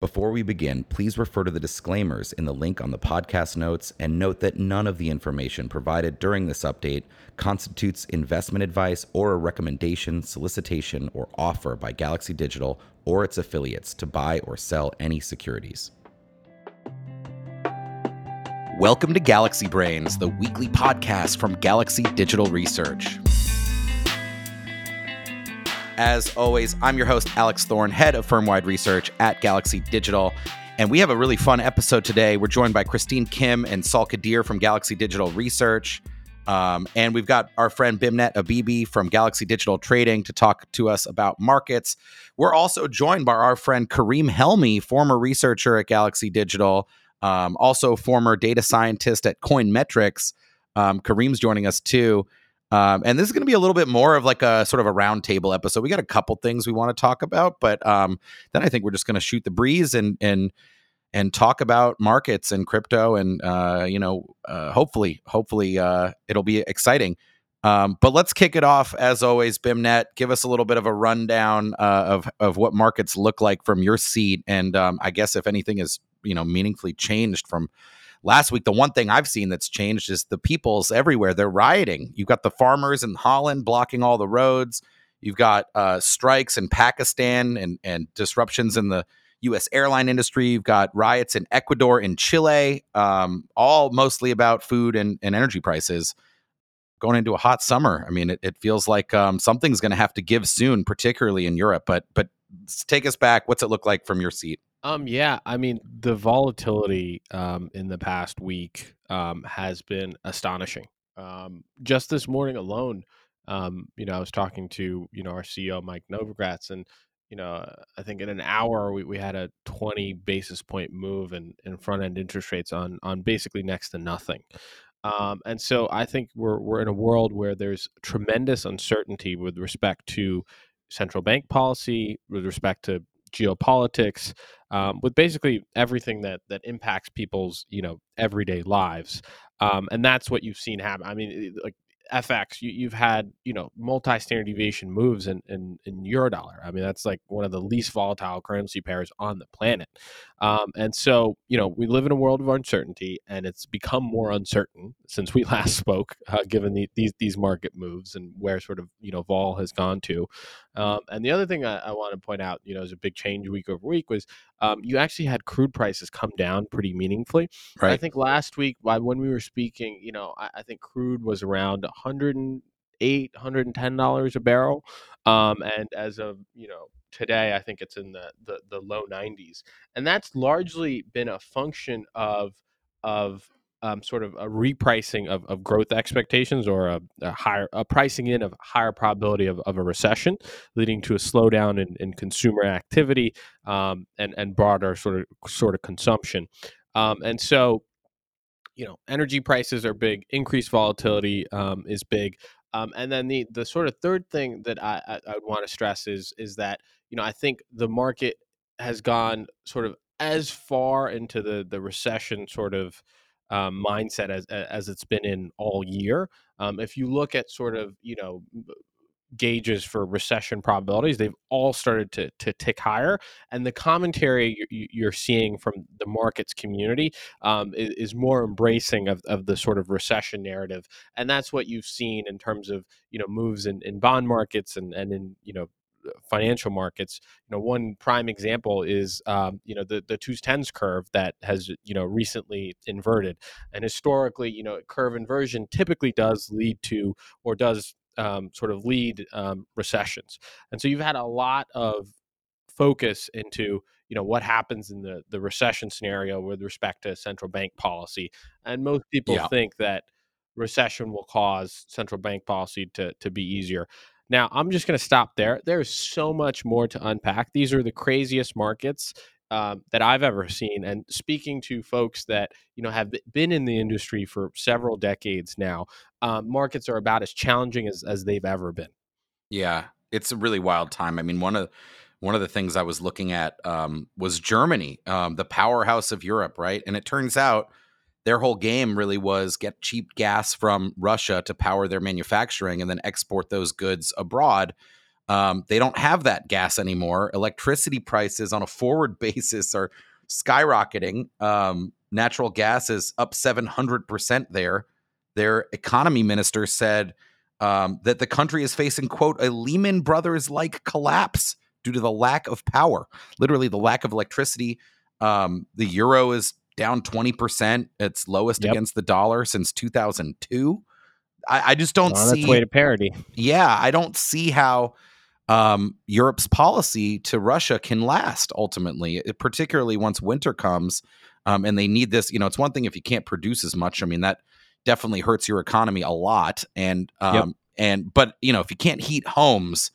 Before we begin, please refer to the disclaimers in the link on the podcast notes and note that none of the information provided during this update constitutes investment advice or a recommendation, solicitation, or offer by Galaxy Digital or its affiliates to buy or sell any securities. Welcome to Galaxy Brains, the weekly podcast from Galaxy Digital Research. As always, I'm your host, Alex Thorn, head of firm-wide research at Galaxy Digital. And we have a really fun episode today. We're joined by Christine Kim and Sal Qadir from Galaxy Digital Research. Um, and we've got our friend Beimnet Abebe from Galaxy Digital Trading to talk to us about markets. We're also joined by our friend Karim Helmy, former researcher at Galaxy Digital, um, also former data scientist at Coin Metrics. Um, Karim's joining us too. Um, and this is going to be a little bit more of like a sort of a roundtable episode. We got a couple things we want to talk about, but um, then I think we're just going to shoot the breeze and and and talk about markets and crypto, and uh, you know, uh, hopefully, hopefully, uh, it'll be exciting. Um, but let's kick it off as always. Beimnet, give us a little bit of a rundown uh, of of what markets look like from your seat, and um, I guess if anything is you know meaningfully changed from last week, the one thing I've seen that's changed is the people's everywhere. They're rioting. You've got the farmers in Holland blocking all the roads. You've got uh, strikes in Pakistan and, and disruptions in the U.S. airline industry. You've got riots in Ecuador and Chile, um, all mostly about food and, and energy prices. Going into a hot summer, I mean, it, it feels like um, something's going to have to give soon, particularly in Europe. But but take us back. What's it look like from your seat? Um, yeah, I mean, the volatility um, in the past week um, has been astonishing. Um, just this morning alone, um, you know, I was talking to you know our CEO Mike Novogratz, and you know, I think in an hour we, we had a 20 basis point move in, in front end interest rates on on basically next to nothing. Um, and so I think we're we're in a world where there's tremendous uncertainty with respect to central bank policy, with respect to geopolitics, um, with basically everything that that impacts people's you know everyday lives. Um, and that's what you've seen happen. I mean, like FX, you, have had you know multi-standard deviation moves in, in in eurodollar. I mean, that's like one of the least volatile currency pairs on the planet. Um, and so you know we live in a world of uncertainty, and it's become more uncertain since we last spoke, uh, given the, these these market moves and where sort of you know vol has gone to. Um, and the other thing I, I, want to point out, you know, is a big change week over week was um, you actually had crude prices come down pretty meaningfully. Right. I think last week when we were speaking, you know, I, I think crude was around 108 110 dollars a barrel, um, and as of you know today, I think it's in the, the the low 90s, and that's largely been a function of of um, sort of a repricing of, of growth expectations or a, a, higher a pricing in of higher probability of, of a recession, leading to a slowdown in, in consumer activity um, and and broader sort of sort of consumption. Um, and so, you know, energy prices are big. Increased volatility um, is big. Um, and then the the sort of third thing that I, I, I would want to stress is is that you know I think the market has gone sort of as far into the the recession sort of um, mindset as as it's been in all year. Um, if you look at sort of you know gauges for recession probabilities they've all started to, to tick higher and the commentary you're seeing from the markets community um, is, is, more embracing of, of the sort of recession narrative and that's what you've seen in terms of you know moves in, in bond markets and, and in you know financial markets. You know, one prime example is um, you know the the twos tens curve that has you know recently inverted, and historically, you know, curve inversion typically does lead to or does um, sort of lead um, recessions, and so you've had a lot of focus into you know what happens in the the recession scenario with respect to central bank policy, and most people yeah. think that recession will cause central bank policy to to be easier. Now, I'm just going to stop there. There's so much more to unpack. These are the craziest markets um, that I've ever seen. And speaking to folks that you know have been in the industry for several decades now, um, markets are about as challenging as, as they've ever been. Yeah, it's a really wild time. I mean, one of one of the things I was looking at um, was Germany, um, the powerhouse of Europe, right? And it turns out their whole game really was get cheap gas from Russia to power their manufacturing and then export those goods abroad. Um, they don't have that gas anymore. Electricity prices on a forward basis are skyrocketing. Um, natural gas is up 700% there. Their economy minister said um, that the country is facing, quote, a Lehman Brothers like collapse due to the lack of power, literally the lack of electricity. Um, the euro is down 20%, its lowest yep. against the dollar since 2002. I, I just don't see. way to parity. Yeah, I don't see how um, Europe's policy to Russia can last ultimately, particularly once winter comes um, and they need this. You know, it's one thing if you can't produce as much. I mean, that definitely hurts your economy a lot. And um, yep. and but you know, if you can't heat homes,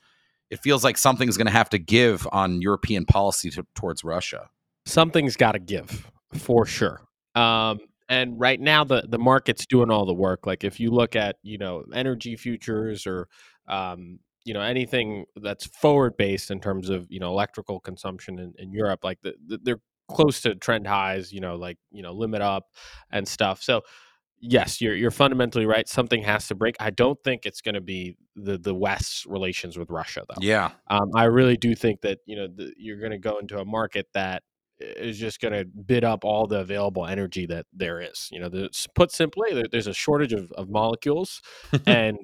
it feels like something's going to have to give on European policy to, towards Russia. Something's got to give for sure. Um, and right now, the the market's doing all the work. Like if you look at you know energy futures or um, you know anything that's forward based in terms of you know electrical consumption in, in Europe, like the, the, they're close to trend highs. You know, like you know limit up and stuff. So yes, you're you're fundamentally right. Something has to break. I don't think it's going to be the the West's relations with Russia, though. Yeah, um, I really do think that you know the, you're going to go into a market that is just going to bid up all the available energy that there is. You know, the, put simply, there, there's a shortage of, of molecules, and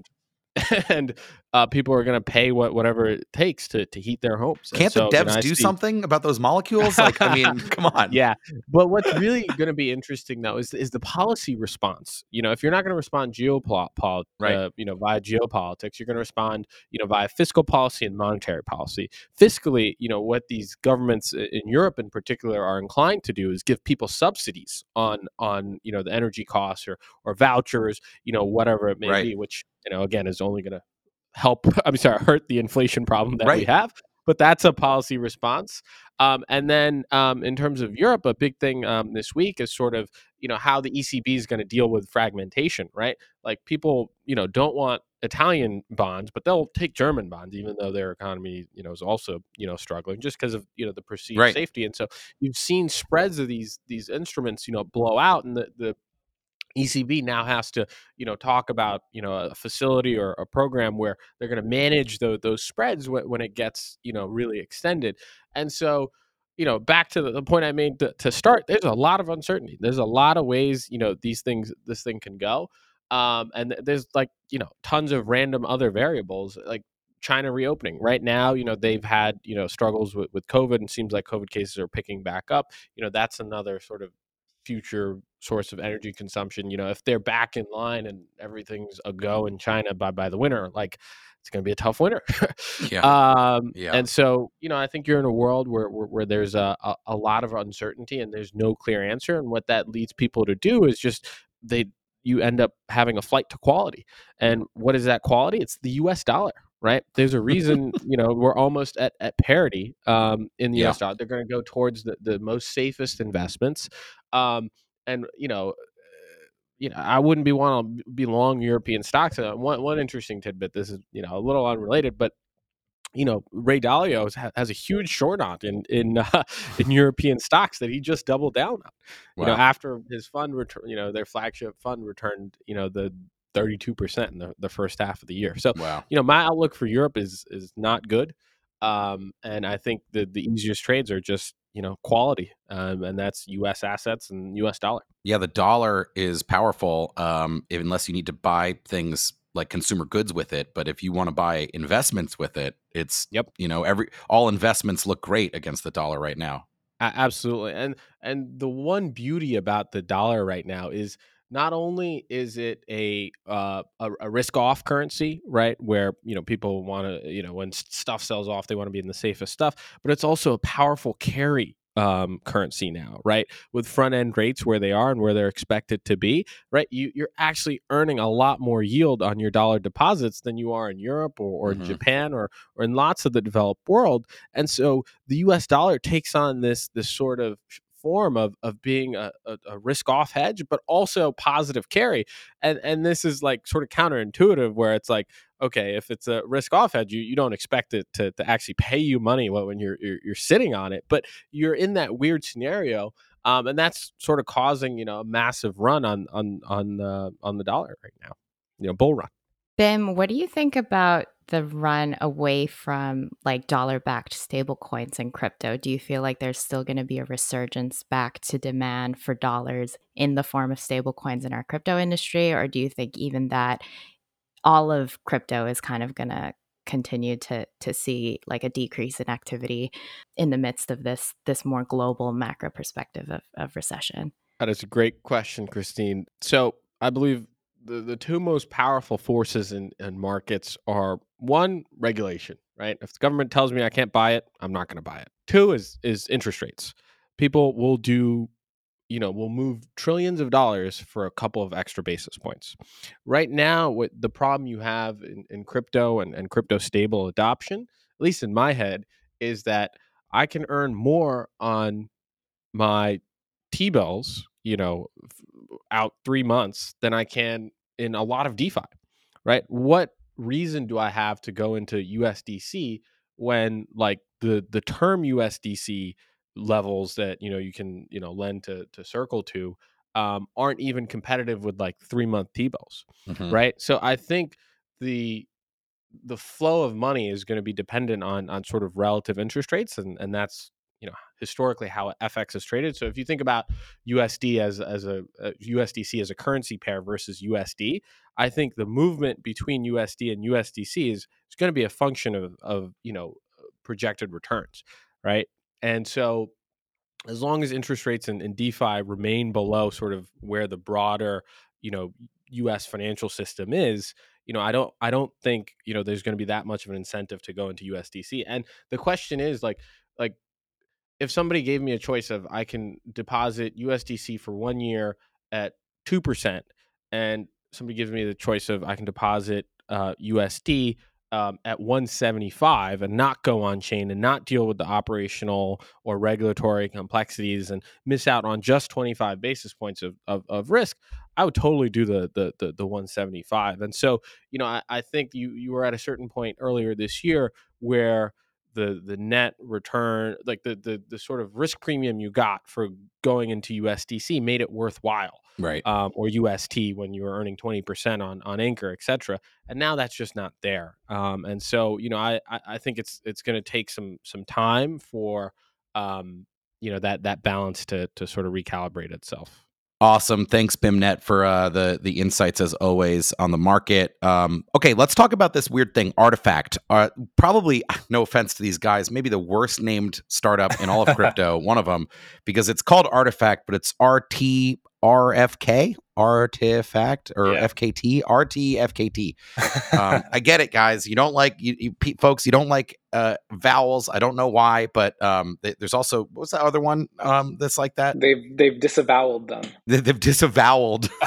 and uh, people are going to pay what whatever it takes to to heat their homes. Can't so, the devs do see... something about those molecules? Like, I mean, come on. Yeah, but what's really going to be interesting though is is the policy response. You know, if you're not going to respond geopolitics, right. Uh, you know, via geopolitics, you're going to respond, you know, via fiscal policy and monetary policy. Fiscally, you know, what these governments in Europe in particular are inclined to do is give people subsidies on on you know the energy costs or or vouchers, you know, whatever it may right. be, which you know again is only going to help i'm sorry hurt the inflation problem that right. we have but that's a policy response um, and then um, in terms of europe a big thing um, this week is sort of you know how the ecb is going to deal with fragmentation right like people you know don't want italian bonds but they'll take german bonds even though their economy you know is also you know struggling just because of you know the perceived right. safety and so you've seen spreads of these these instruments you know blow out and the, the ECB now has to, you know, talk about, you know, a facility or a program where they're going to manage the, those spreads when, when, it gets, you know, really extended. And so, you know, back to the, the point I made to, to, start, there's a lot of uncertainty. There's a lot of ways, you know, these things, this thing can go. Um, and there's like, you know, tons of random other variables like China reopening. Right now, you know, they've had, you know, struggles with, with COVID and seems like COVID cases are picking back up. You know, that's another sort of future source of energy consumption. You know, if they're back in line and everything's a go in China by by the winter, like it's going to be a tough winter. yeah. Um, yeah. And so, you know, I think you're in a world where where, where there's a, a, a lot of uncertainty and there's no clear answer. And what that leads people to do is just they you end up having a flight to quality. And what is that quality? It's the U.S. dollar, right? There's a reason, you know, we're almost at, at parity um, in the yeah. US dollar. They're going to go towards the, the most safest investments. Um, and, you know, you know, I wouldn't be want to be long European stocks. Uh, one one interesting tidbit. This is you know a little unrelated, but you know Ray Dalio has, has a huge short on in in uh, in European stocks that he just doubled down on. Wow. You know, after his fund return, you know, their flagship fund returned, you know, the 32% in the, the first half of the year. So, wow. you know, my outlook for Europe is is not good. Um, and I think the the easiest trades are just you know quality, um, and that's U.S. assets and U.S. dollar. Yeah, the dollar is powerful um, unless you need to buy things like consumer goods with it. But if you want to buy investments with it, it's yep. You know, every all investments look great against the dollar right now. Absolutely, and and the one beauty about the dollar right now is not only is it a uh, a, a risk off currency, right, where you know people want to, you know, when stuff sells off, they want to be in the safest stuff, but it's also a powerful carry um, currency now, right? With front end rates where they are and where they're expected to be, right? You, you're actually earning a lot more yield on your dollar deposits than you are in Europe or, or mm-hmm. in Japan or or in lots of the developed world. And so the U.S. dollar takes on this this sort of form of of being a, a, a risk off hedge, but also positive carry. And and this is like sort of counterintuitive, where it's like, okay, if it's a risk off hedge, you, you don't expect it to, to actually pay you money when you're, you're, you're sitting on it, but you're in that weird scenario. Um, and that's sort of causing you know a massive run on on on uh, on the dollar right now, you know, bull run. Bim, what do you think about the run away from like dollar backed stablecoins and crypto? Do you feel like there's still going to be a resurgence back to demand for dollars in the form of stablecoins in our crypto industry? Or do you think even that all of crypto is kind of going to continue to to see like a decrease in activity in the midst of this this more global macro perspective of, of recession? That is a great question, Christine. So I believe the, the two most powerful forces in, in markets are one, regulation, right? If the government tells me I can't buy it, I'm not going to buy it. Two is is interest rates. People will do, you know, will move trillions of dollars for a couple of extra basis points. Right now, what the problem you have in, in crypto and, and crypto stable adoption, at least in my head, is that I can earn more on my T bills, you know, out three months than I can in a lot of DeFi, right? What reason do I have to go into USDC when like the the term USDC levels that you know you can you know lend to to Circle to um, aren't even competitive with like three month T bills, mm-hmm. right? So I think the the flow of money is going to be dependent on on sort of relative interest rates, and and that's historically how FX is traded. So if you think about USD as as a, uh, a, USDC as a currency pair versus USD, I think the movement between USD and USDC is is going to be a function of of you know uh, projected returns, right? And so as long as interest rates in, in DeFi remain below sort of where the broader you know U.S. financial system is, you know, I don't I don't think you know there's going to be that much of an incentive to go into USDC. And the question is like like if somebody gave me a choice of I can deposit USDC for one year at two percent, and somebody gives me the choice of I can deposit uh, USD um, at 175 and not go on chain and not deal with the operational or regulatory complexities and miss out on just 25 basis points of, of, of risk, I would totally do the, the, the, the 175. And so, you know, I, I think you, you were at a certain point earlier this year where – the the net return like the the the sort of risk premium you got for going into USDC made it worthwhile right. um, or UST when you were earning 20% on on anchor etc and now that's just not there um, and so you know I I think it's it's going to take some some time for um, you know that that balance to to sort of recalibrate itself Awesome. Thanks, Beimnet, for uh, the the insights as always on the market. Um, okay, let's talk about this weird thing, Artifact. Uh, probably, no offense to these guys, maybe the worst named startup in all of crypto. one of them, because it's called Artifact, but it's R T RFK, artifact, or yeah. FKT, RTFKT. Um, I get it, guys. You don't like, you, you, folks, you don't like uh, vowels. I don't know why, but um, there's also, what's that other one um, that's like that? They've, they've disavowed them. They, have disavowed.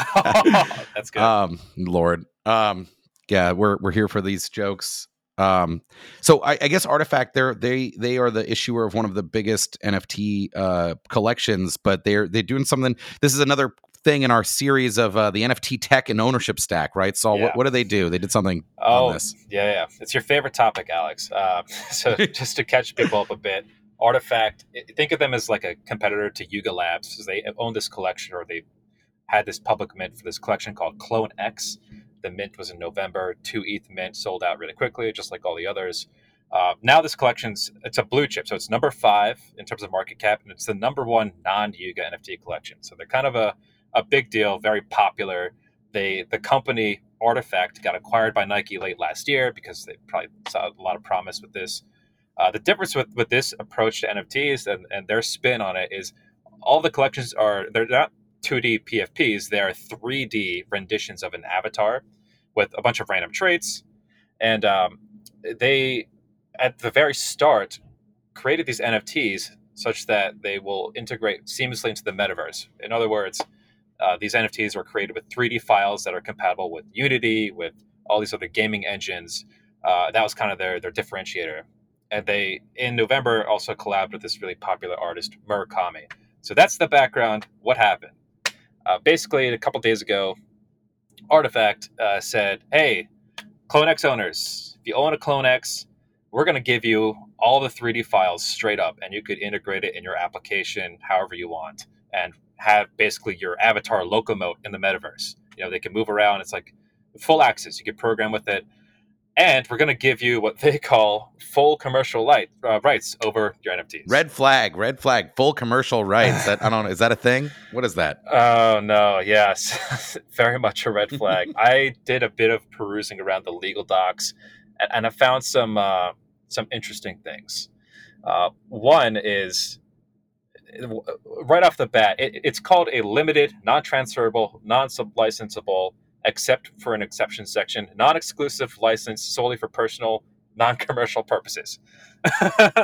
that's good. Um, Lord. Um, yeah, we're, we're here for these jokes. Um, so I, I, guess Artifact they're they they are the issuer of one of the biggest NFT uh, collections, but they're they're doing something. This is another thing in our series of uh, the NFT tech and ownership stack, right? So yeah. what, what do they do? They did something. Oh, yeah, yeah. It's your favorite topic, Alex. Uh, so just to catch people up a bit, Artifact. Think of them as like a competitor to Yuga Labs, because they own this collection or they had this public mint for this collection called Clone X the mint was in November. Two ETH mint sold out really quickly, just like all the others. Uh, now this collection's it's a blue chip, so it's number five in terms of market cap, and it's the number one non-Yuga NFT collection. So they're kind of a, a big deal, very popular. They the company Artifact got acquired by Nike late last year because they probably saw a lot of promise with this. Uh, the difference with, with this approach to NFTs and, and their spin on it is all the collections are they're not 2D PFPs, they are 3D renditions of an avatar with a bunch of random traits. And um, they, at the very start, created these NFTs such that they will integrate seamlessly into the metaverse. In other words, uh, these NFTs were created with 3D files that are compatible with Unity, with all these other gaming engines. Uh, that was kind of their, their differentiator. And they, in November, also collabed with this really popular artist, Murakami. So that's the background. What happened? Uh, basically, a couple days ago, Artifact uh, said, "Hey, CloneX owners, if you own a CloneX, we're going to give you all the 3D files straight up, and you could integrate it in your application however you want, and have basically your avatar locomote in the metaverse. You know, they can move around. It's like full access. You can program with it, and we're going to give you what they call full commercial light, uh, rights over your NFTs. Red flag, red flag, full commercial rights. That I don't know. Is that a thing? What is that? Oh no, yes, very much a red flag. I did a bit of perusing around the legal docs, and, and I found some uh, some interesting things. Uh, one is right off the bat, it, it's called a limited, non-transferable, non-sublicensable, except for an exception section, non-exclusive license solely for personal, non-commercial purposes.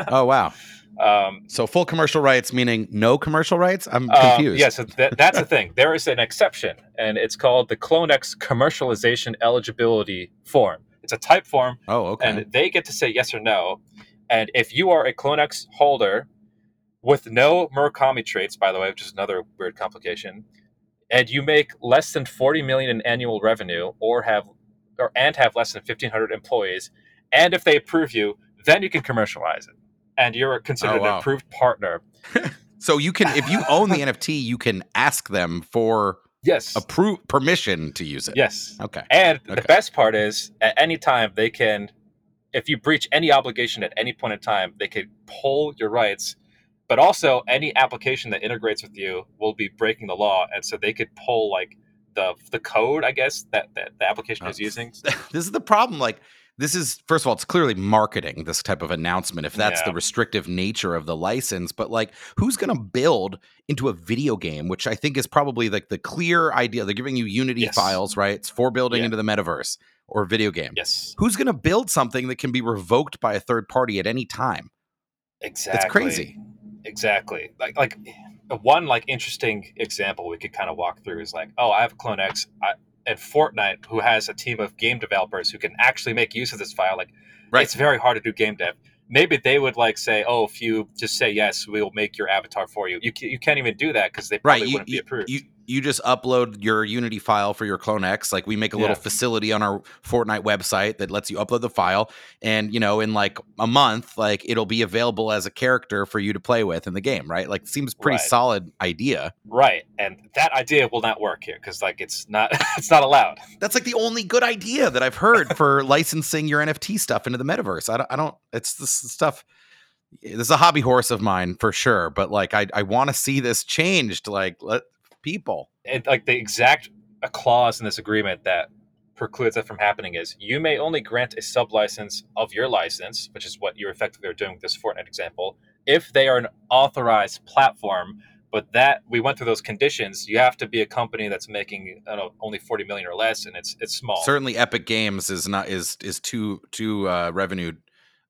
oh wow! Um, so full commercial rights meaning no commercial rights? I'm um, confused. Um, yeah, so th- that's the thing. There is an exception, and it's called the CloneX commercialization eligibility form. It's a type form. Oh, okay. And they get to say yes or no. And if you are a CloneX holder with no Murakami traits, by the way, which is another weird complication, and you make less than 40 million in annual revenue or have or and have less than 1500 employees, and if they approve you, then you can commercialize it. And you're considered oh, wow. an approved partner. so you can if you own the NFT, you can ask them for yes approve permission to use it yes okay and okay. the best part is at any time they can if you breach any obligation at any point in time they could pull your rights but also any application that integrates with you will be breaking the law and so they could pull like the the code i guess that, that the application uh, is using. this is the problem like this is first of all it's clearly marketing this type of announcement if that's yeah. the restrictive nature of the license but like who's going to build into a video game which i think is probably like the clear idea they're giving you unity yes. files right? It's for building yeah. into the metaverse or video game. Yes. Who's going to build something that can be revoked by a third party at any time? Exactly. it's crazy exactly like like one like interesting example we could kind of walk through is like oh i have a clone x I, and fortnite who has a team of game developers who can actually make use of this file like right. it's very hard to do game dev maybe they would like say oh if you just say yes we'll make your avatar for you you, you can't even do that because they probably right. you, wouldn't you, be approved you, you just upload your Unity file for your Clone X. Like we make a little facility on our Fortnite website that lets you upload the file, and you know, in like a month, like it'll be available as a character for you to play with in the game, right? Like seems pretty right. solid idea, right? And that idea will not work here because like it's not it's not allowed. That's like the only good idea that I've heard for licensing your NFT stuff into the metaverse. I don't, I don't. It's this stuff this is a hobby horse of mine for sure but like i, I want to see this changed like let people. And like the exact a clause in this agreement that precludes that from happening is you may only grant a sub license of your license, which is what you're effectively are doing with this Fortnite example, if they are an authorized platform. But that we went through those conditions. You have to be a company that's making know, only forty million or less, and it's it's small. Certainly, Epic Games is not is is too too uh, revenue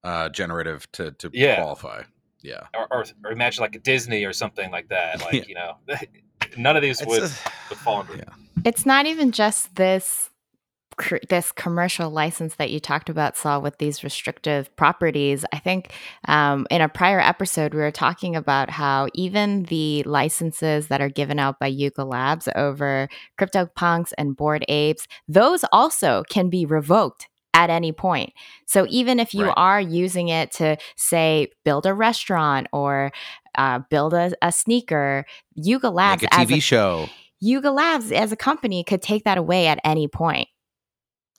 uh, generative to to yeah. qualify. Yeah, or, or, or imagine like a Disney or something like that. Like yeah. you know, none of these would, a, would fall under. Yeah. It's not even just this this commercial license that you talked about saw with these restrictive properties i think um, in a prior episode we were talking about how even the licenses that are given out by yuga labs over CryptoPunks and Bored Apes those also can be revoked at any point. So even if you right. are using it to say build a restaurant or uh, build a, a, sneaker, Yuga Labs like a TV a, show. Yuga Labs as a company could take that away at any point.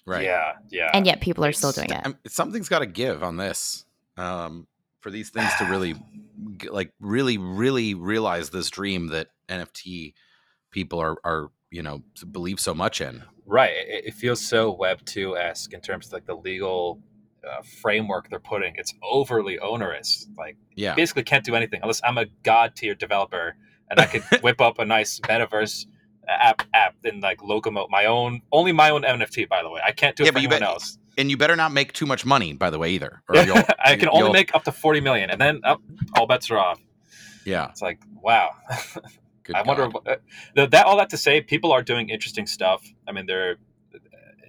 Right. Yeah. Yeah. And yet people are still doing it. Something's got to give on this. Um, for these things to really like really really realize this dream that NFT people are are you know believe so much in Right. It, it feels so Web two esque in terms of like the legal uh, framework they're putting. It's overly onerous. Like, yeah, basically can't do anything unless I'm a god tier developer and I could whip up a nice metaverse app app and like locomote my own only my own NFT. By the way, I can't do it yeah, for anyone bet, else. And you better not make too much money, by the way, either. I can only make up to forty million, and then oh, all bets are off. Yeah, it's like wow. Good I God. wonder uh, that all that to say, people are doing interesting stuff. I mean, they're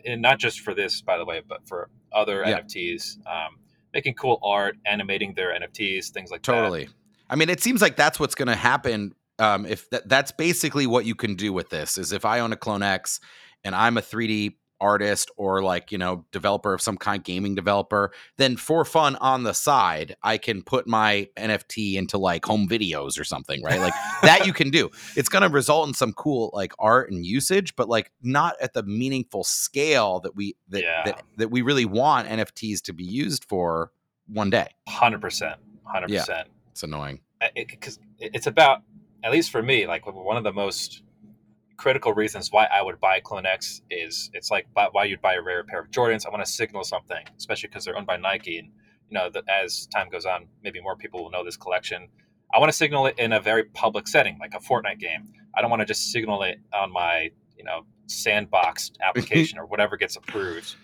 and not just for this, by the way, but for other yeah. NFTs, um, making cool art, animating their NFTs, things like totally. that. Totally. I mean, it seems like that's what's going to happen. Um, if that, that's basically what you can do with this is if I own a Clone X and I'm a 3D artist or like you know developer of some kind gaming developer then for fun on the side i can put my nft into like home videos or something right? Like that you can do. It's going to result in some cool like art and usage but like not at the meaningful scale that we that Yeah. that, that we really want nfts to be used for one day. Hundred percent, hundred percent. it's annoying. Because it's about, at least for me, like one of the most critical reasons why I would buy Clone X is it's like why you'd buy a rare pair of Jordans. I want to signal something, especially because they're owned by Nike, and you know that as time goes on, maybe more people will know this collection. I want to signal it in a very public setting, like a Fortnite game. I don't want to just signal it on my you know sandboxed application or whatever gets approved.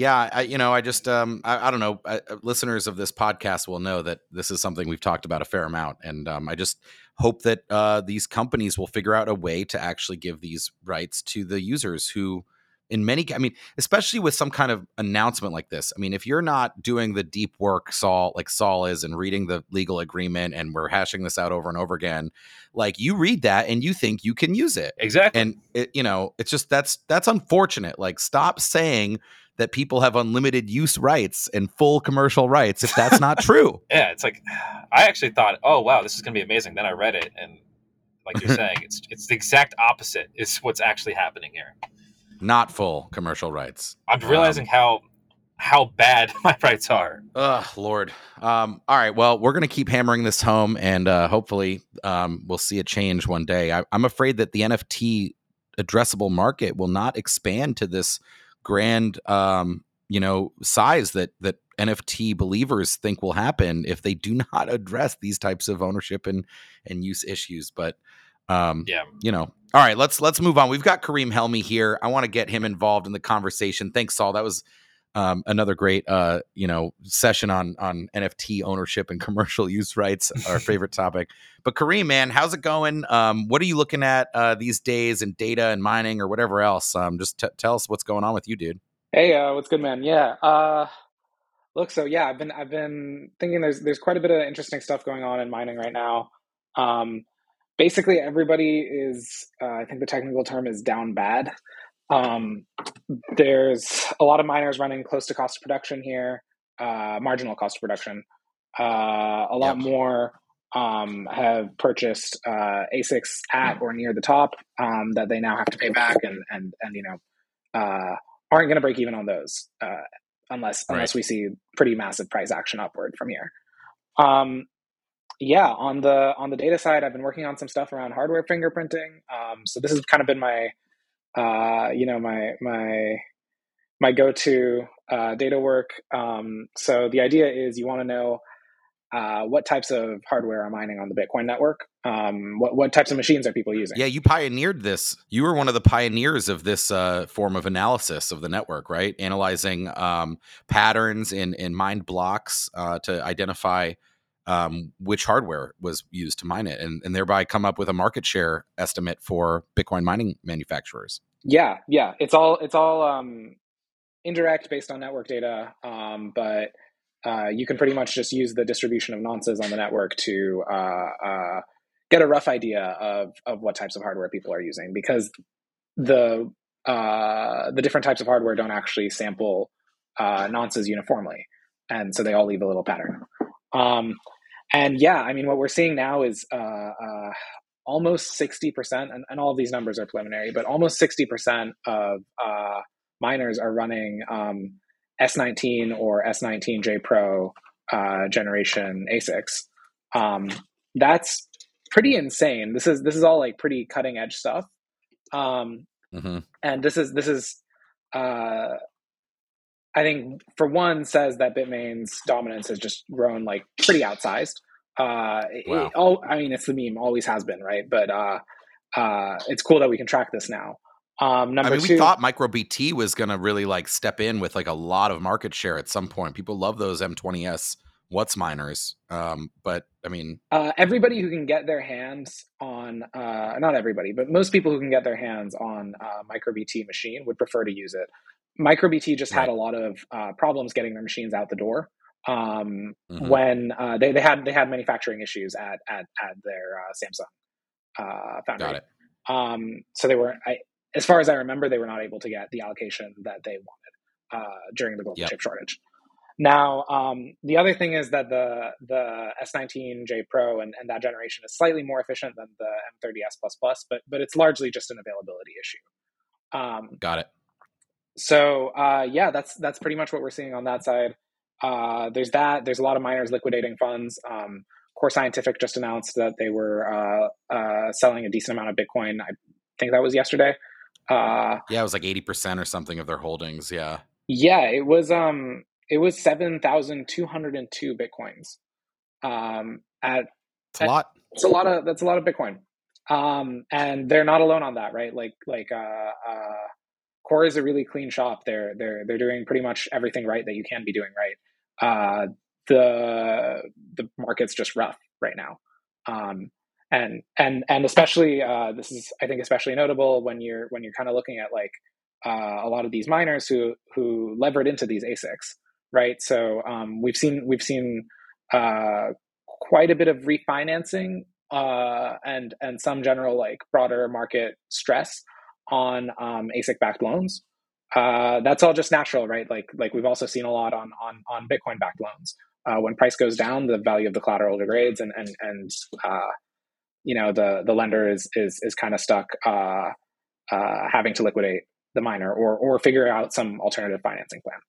Yeah, I, you know, I just, um, I, I don't know. I, uh, listeners of this podcast will know that this is something we've talked about a fair amount, and um, I just hope that uh, these companies will figure out a way to actually give these rights to the users who, in many, I mean, especially with some kind of announcement like this. I mean, if you're not doing the deep work, Sal, like Sal is, and reading the legal agreement, and we're hashing this out over and over again, like you read that and you think you can use it, Exactly. and it, you know, it's just that's that's unfortunate. Like, stop saying that people have unlimited use rights and full commercial rights if that's not true. yeah, it's like I actually thought, oh wow, this is going to be amazing. Then I read it, and like you're saying, it's it's the exact opposite is what's actually happening here. Not full commercial rights. I'm realizing how how bad my rights are. Ugh, Lord. Um, all right. Well, we're going to keep hammering this home, and uh, hopefully, um, we'll see a change one day. I, I'm afraid that the NFT addressable market will not expand to this grand, um, you know, size that that NFT believers think will happen if they do not address these types of ownership and and use issues. But um, Yeah, you know. All right let's let's move on. We've got Karim Helmy here. I want to get him involved in the conversation. Thanks Sal. That was um, another great uh, you know session on on nft ownership and commercial use rights our favorite topic but Karim man how's it going um, what are you looking at uh, these days in data and mining or whatever else um, just t- tell us what's going on with you dude Hey, uh, what's good, man? Yeah. Uh, look, so yeah, I've been I've been thinking there's there's quite a bit of interesting stuff going on in mining right now. Um, basically, everybody is uh, I think the technical term is down bad. Um, there's a lot of miners running close to cost of production here, uh, marginal cost of production. Uh, a lot Yep. more um, have purchased uh, ASICs at or near the top um, that they now have to pay back, and and and you know. Uh, aren't going to break even on those uh, unless unless we see pretty massive price action upward from here. Um, yeah, on the on the data side, I've been working on some stuff around hardware fingerprinting. Um, so this has kind of been my uh, you know my my my go to uh, data work. Um, so the idea is you want to know uh, what types of hardware are mining on the Bitcoin network. Um, what what types of machines are people using? yeah you pioneered this you were one of the pioneers of this uh, form of analysis of the network right analyzing um, patterns in in mined blocks uh, to identify um, which hardware was used to mine it and, and thereby come up with a market share estimate for bitcoin mining manufacturers Yeah, yeah. It's all it's all um, indirect based on network data, um, but uh, you can pretty much just use the distribution of nonces on the network to uh, uh, get a rough idea of of what types of hardware people are using because the uh, the different types of hardware don't actually sample uh, nonces uniformly, and so they all leave a little pattern. Um, and yeah, I mean, what we're seeing now is uh, uh, almost 60%, and, and all of these numbers are preliminary, but almost 60% of uh, miners are running um, S19 or S19J Pro uh, generation ASICs. Um, that's pretty insane. This is this is all like pretty cutting edge stuff. Um, mm-hmm. and this is this is uh, I think for one says that Bitmain's dominance has just grown like pretty outsized. Uh, it- Wow. it- all, I mean, it's the meme, always has been, right? But uh, uh, it's cool that we can track this now. Um, number i mean two, we thought microbt was going to really like step in with like a lot of market share at some point people love those m20s WhatsMiners um, but i mean uh, everybody who can get their hands on, uh, not everybody, but most people who can get their hands on uh, MicroBT machine would prefer to use it. MicroBT just had a lot of uh, problems getting their machines out the door um, Mhm. when uh, they, they had they had manufacturing issues at at, at their uh, Samsung uh, foundry. got it Um, so they were I, as far as I remember, they were not able to get the allocation that they wanted uh, during the global Yep. chip shortage. Now, um, the other thing is that the the S19J Pro and, and that generation is slightly more efficient than the M30S plus plus, but but it's largely just an availability issue. Um, Got it. So uh, yeah, that's that's pretty much what we're seeing on that side. Uh, there's that. There's a lot of miners liquidating funds. Um, Core Scientific just announced that they were uh, uh, selling a decent amount of Bitcoin. I think that was yesterday. Uh, Yeah, it was like 80% or something of their holdings. Yeah. yeah, it was um, it was seven thousand two hundred and two bitcoins. Um, at It's a lot. it's a lot of that's a lot of Bitcoin. Um, and they're not alone on that, right? Like like uh, uh, Core is a really clean shop. They're they're they're doing pretty much everything right that you can be doing right. Uh, the the market's just rough right now. Um, and and and especially uh, this is I think especially notable when you're when you're kind of looking at like uh, a lot of these miners who who levered into these ASICs, right? So um, we've seen we've seen uh, quite a bit of refinancing uh, and and some general like broader market stress on um, ASIC backed loans. Uh, that's all just natural, right? Like like we've also seen a lot on on on Bitcoin backed loans. Uh, when price goes down, the value of the collateral degrades, and and and uh, you know the the lender is is is kind of stuck uh, uh, having to liquidate the miner or or figure out some alternative financing plan.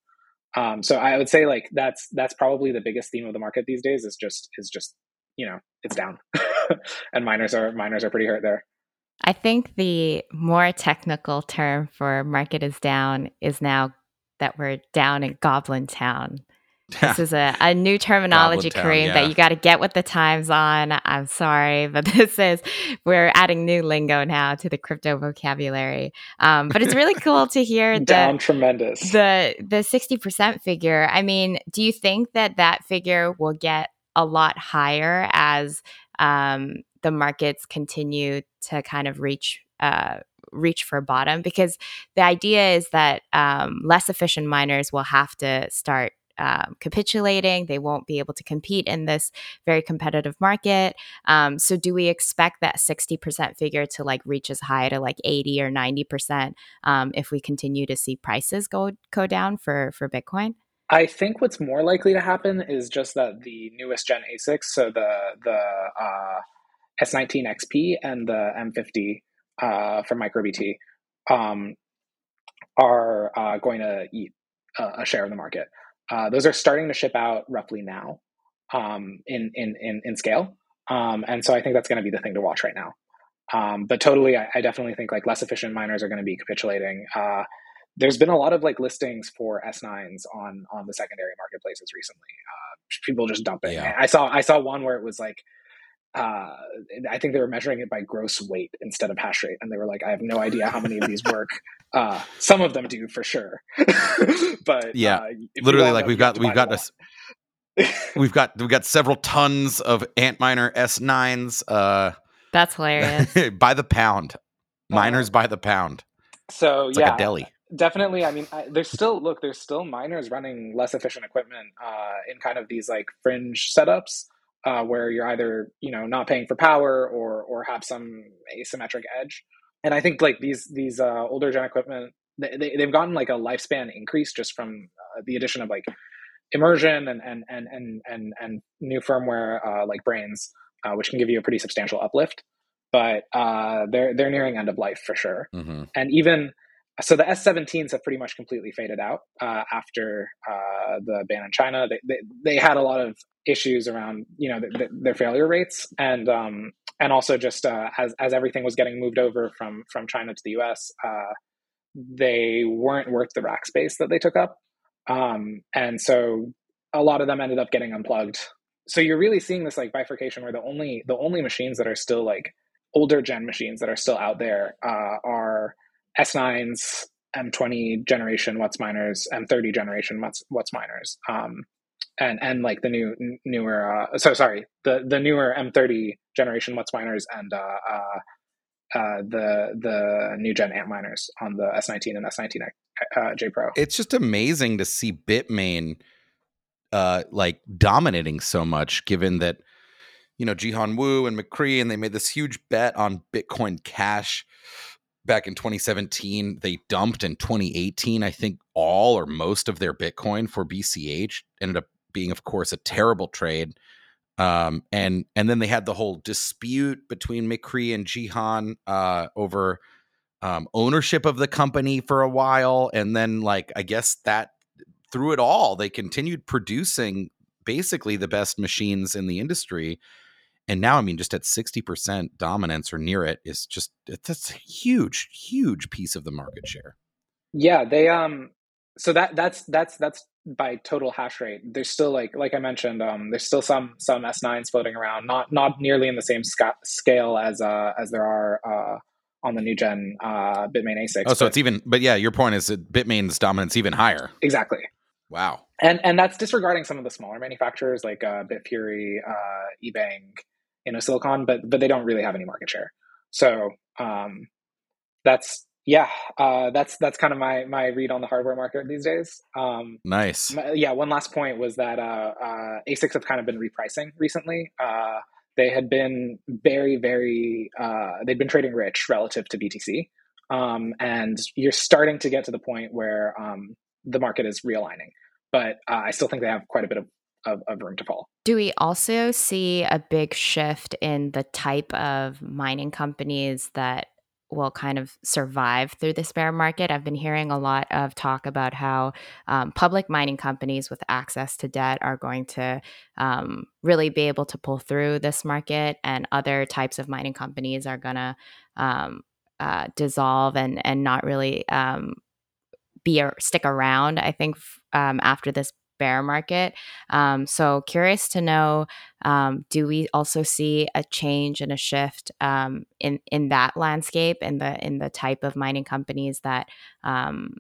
Um, so I would say like that's that's probably the biggest theme of the market these days is just is just you know it's down, and miners are miners are pretty hurt there. I think the more technical term for market is down is now that we're down in Goblin Town. This is a, a new terminology, Town, Karim, yeah. that you got to get with the times on. I'm sorry, but this is, we're adding new lingo now to the crypto vocabulary. Um, but it's really cool to hear Down the, tremendous. the, the 60% figure. I mean, do you think that that figure will get a lot higher as um, the markets continue to kind of reach uh, reach for bottom because the idea is that um, less efficient miners will have to start um, capitulating. They won't be able to compete in this very competitive market. Um, so, do we expect that 60% figure to like reach as high to like 80 or 90% um, if we continue to see prices go go down for for Bitcoin? I think what's more likely to happen is just that the newest gen ASICs, so the the uh, S19 XP and the M50 uh, from MicroBT, um, are uh, going to eat a, a share of the market. Uh, those are starting to ship out roughly now um, in, in in in scale, um, and so I think that's going to be the thing to watch right now. Um, but totally, I, I definitely think like less efficient miners are going to be capitulating. Uh, there's been a lot of like listings for S9s on on the secondary marketplaces recently. Uh, people just dumping. Yeah. I saw I saw one where it was like uh, I think they were measuring it by gross weight instead of hash rate, and they were like, I have no idea how many of these work. Uh, some of them do for sure, but Yeah. uh, Literally, like them, we've got we've got them us we've got we've got several tons of Antminer S9s uh That's hilarious. by the pound. Uh, Miners by the pound. So It's yeah, like a deli. definitely i mean I, there's still look there's still miners running less efficient equipment uh, in kind of these like fringe setups uh, where you're either you know not paying for power or or have some asymmetric edge. And i think like these these uh, older gen equipment they, they, they've gotten like a lifespan increase just from uh, the addition of like immersion and and and and and, and new firmware uh, like brains uh, which can give you a pretty substantial uplift. But uh, they're they're nearing end of life for sure. Hmm and even so the S17s have pretty much completely faded out uh, after uh, the ban in China. They, they they had a lot of issues around you know th- th- their failure rates and um, and also just uh, as as everything was getting moved over from from China to the U.S. Uh, they weren't worth the rack space that they took up, um, and so a lot of them ended up getting unplugged. So you're really seeing this like bifurcation where the only the only machines that are still like older gen machines that are still out there uh, are S9s, M20 generation WhatsMiners, M30 generation What's WhatsMiners, um, and and like the new n- newer. Uh, so sorry, the the newer M30 generation WhatsMiners and uh, uh, uh, the the new gen Antminers on the S19 and S19 uh, J Pro. It's just amazing to see Bitmain uh like dominating so much given that you know Jihan Wu and Micree and they made this huge bet on Bitcoin Cash back in 2017. They dumped in 2018, I think all or most of their Bitcoin for BCH. Ended up being, of course, a terrible trade. Um, and and then they had the whole dispute between Micree and Jihan uh, over um, ownership of the company for a while, and then like I guess that through it all, they continued producing basically the best machines in the industry. And now, I mean, just at 60% dominance or near it is just, that's a huge, huge piece of the market share. Yeah. They, um, so that, that's, that's, that's by total hash rate. There's still like, like I mentioned, um, there's still some, some S9s floating around, not, not nearly in the same sc- scale as, uh, as there are, uh, on the new gen uh, Bitmain ASICs. Oh, so but, it's even, but yeah, your point is that Bitmain's dominance even higher. Exactly. Wow. And and that's disregarding some of the smaller manufacturers like uh, Bitfury, uh, Ebang, Innosilicon, but but they don't really have any market share. So um, that's yeah, uh, that's that's kind of my my read on the hardware market these days. Um, nice. My, yeah. One last point was that uh, uh, ASICs have kind of been repricing recently. Uh, they had been very very uh, they'd been trading rich relative to BTC, um, and you're starting to get to the point where um, the market is realigning. But uh, I still think they have quite a bit of, of, of room to fall. Do we also see a big shift in the type of mining companies that will kind of survive through this bear market. I've been hearing a lot of talk about how um, public mining companies with access to debt are going to um, really be able to pull through this market, and other types of mining companies are going to um, uh, dissolve and and not really um, be a, stick around. I think um, after this bear market. Um, so curious to know, um, do we also see a change and a shift um, in in that landscape in the in the type of mining companies that um,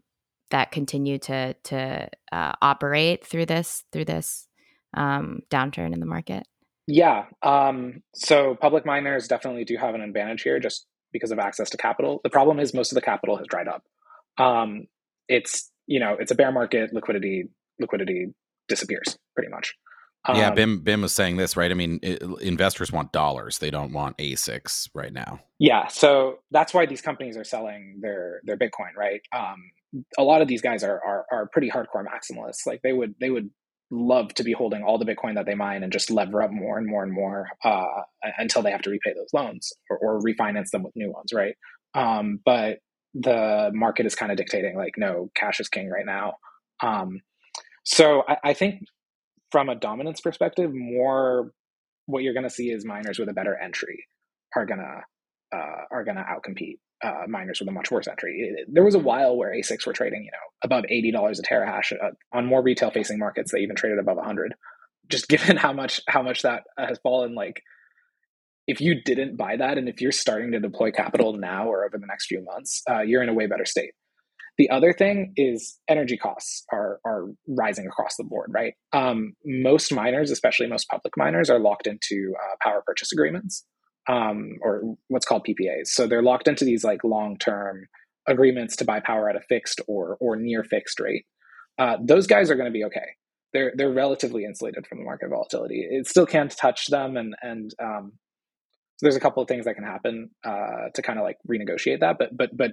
that continue to to uh, operate through this through this um, downturn in the market? Yeah. Um, so public miners definitely do have an advantage here, just because of access to capital. The problem is most of the capital has dried up. Um, it's you know it's a bear market liquidity liquidity disappears pretty much. Um, yeah bim bim was saying this right? I mean it, investors want dollars. They don't want asics right now. Yeah so that's why these companies are selling their their bitcoin right? Um, a lot of these guys are, are are pretty hardcore maximalists. Like they would they would love to be holding all the bitcoin that they mine and just lever up more and more and more uh, until they have to repay those loans or, or refinance them with new ones right? Um, but the market is kind of dictating like no cash is king right now. Um, so I, I, think from a dominance perspective more what you're going to see is miners with a better entry are going to uh, are going to outcompete uh, miners with a much worse entry. It, there was a while where asics were trading you know above $80 a terahash uh, on more retail facing markets they even traded above 100 just given how much how much that has fallen like if you didn't buy that and if you're starting to deploy capital now or over the next few months, uh, you're in a way better state. The other thing is energy costs are are rising across the board, right? Um, most miners, especially most public miners, are locked into uh, power purchase agreements um, or what's called PPAs. So they're locked into these like long term agreements to buy power at a fixed or or near fixed rate. Uh, those guys are going to be okay. They're they're relatively insulated from the market volatility. It still can't touch them, and and um, so there's a couple of things that can happen uh, to kind of like renegotiate that, but but but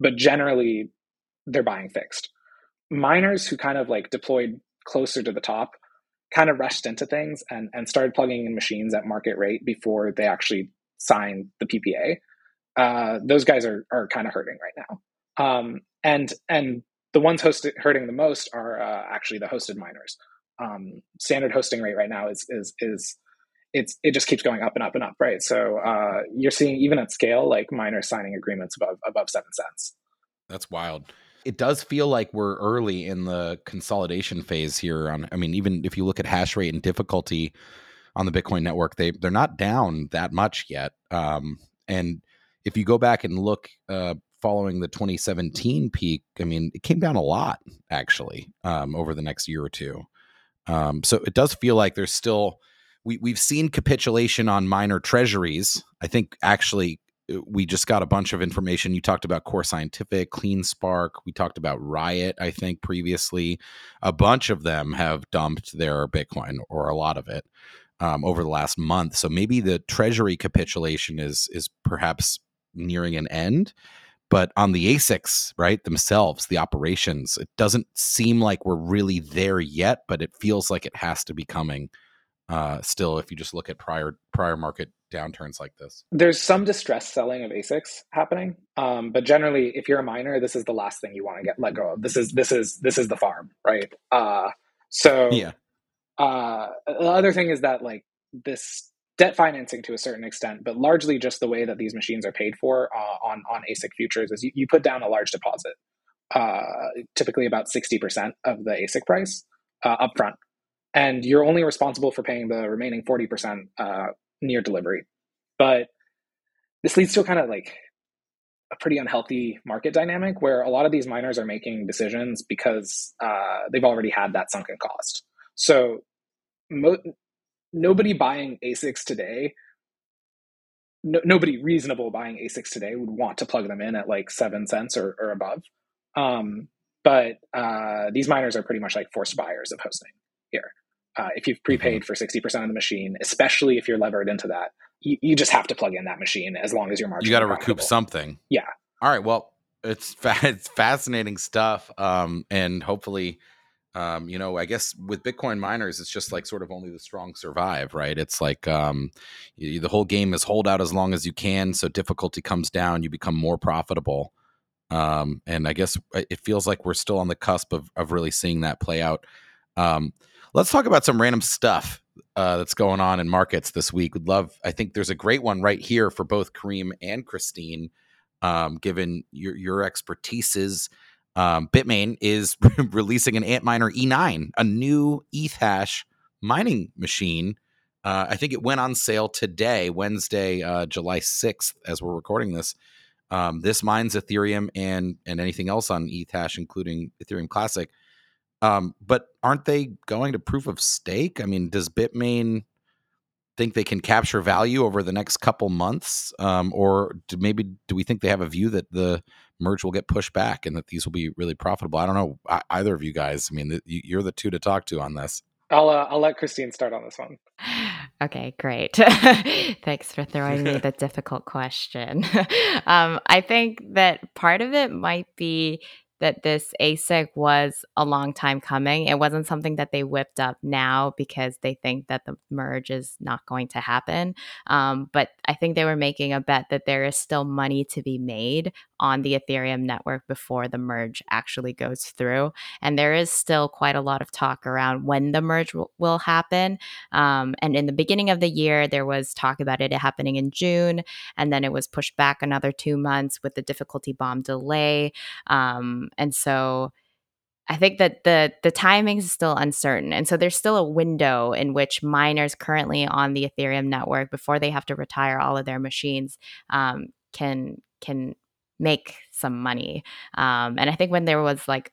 but generally they're buying fixed. Miners who kind of like deployed closer to the top kind of rushed into things and and started plugging in machines at market rate before they actually signed the PPA. Uh, those guys are are kind of hurting right now. Um, and and the ones hosted, hurting the most are uh, actually the hosted miners. Um, standard hosting rate right now is is is it's it just keeps going up and up and up, right? So uh, you're seeing even at scale, like miners signing agreements above above seven cents. That's wild. It does feel like we're early in the consolidation phase here. On, I mean, even if you look at hash rate and difficulty on the Bitcoin network, they they're not down that much yet. Um, and if you go back and look uh, following the 2017 peak, I mean, it came down a lot actually um, over the next year or two. Um, so it does feel like there's still we we've seen capitulation on miner treasuries. I think actually we just got a bunch of information. You talked about Core Scientific, CleanSpark. We talked about Riot, I think previously. A bunch of them have dumped their Bitcoin or a lot of it um, over the last month. So maybe the treasury capitulation is is perhaps nearing an end. but on the ASICs, right, themselves, the operations, it doesn't seem like we're really there yet, but it feels like it has to be coming. Uh, still, if you just look at prior prior market downturns like this, there's some distress selling of ASICs happening, um, but generally, if you're a miner, this is the last thing you want to get let go of. This is this is this is the farm, right? Uh, so yeah. Uh, the other thing is that like this debt financing to a certain extent, but largely just the way that these machines are paid for uh, on on ASIC futures is you, you, put down a large deposit, uh, typically about sixty percent of the ASIC price uh, upfront, and you're only responsible for paying the remaining forty percent uh, near delivery. But this leads to kind of like a pretty unhealthy market dynamic where a lot of these miners are making decisions because uh, they've already had that sunken cost. So mo- nobody buying ASICs today, no, nobody reasonable buying ASICs today would want to plug them in at like seven cents or, or above. Um, but uh, these miners are pretty much like forced buyers of hosting here. Uh, if you've prepaid mm-hmm. for 60% of the machine, especially if you're levered into that, you, you just have to plug in that machine as long as your margin. You got to recoup something. Yeah. All right. Well, it's fa- it's fascinating stuff, um, and hopefully, um, you know, I guess with Bitcoin miners, it's just like sort of only the strong survive, right? It's like um, you, the whole game is hold out as long as you can. So difficulty comes down, you become more profitable. Um, and I guess uh, it feels like we're still on the cusp of, of really seeing that play out. Um, let's talk about some random stuff uh, that's going on in markets this week. Would love. I think there's a great one right here for both Karim and Christine, um, given your your expertises um, Bitmain is releasing an Antminer E9, a new Ethash mining machine. Uh, I think it went on sale today, Wednesday, uh, July 6th, as we're recording this. Um, this mines Ethereum and and anything else on Ethash, including Ethereum Classic. Um, but aren't they going to proof of stake? I mean, does Bitmain think they can capture value over the next couple months, um, or do maybe do we think they have a view that the merge will get pushed back and that these will be really profitable? I don't know I, either of you guys. I mean, you're the two to talk to on this. I'll uh, I'll let Christine start on this one. Okay, great. Thanks for throwing me the difficult question. um, I think that part of it might be that this ASIC was a long time coming. It wasn't something that they whipped up now because they think that the merge is not going to happen. Um, but I think they were making a bet that there is still money to be made on the Ethereum network before the merge actually goes through. And there is still quite a lot of talk around when the merge w- will happen. Um, and in the beginning of the year, there was talk about it happening in June, and then it was pushed back another two months with the difficulty bomb delay. Um, and so I think that the the timing is still uncertain. And so there's still a window in which miners currently on the Ethereum network, before they have to retire all of their machines, um, can can make some money. Um, and I think when there was like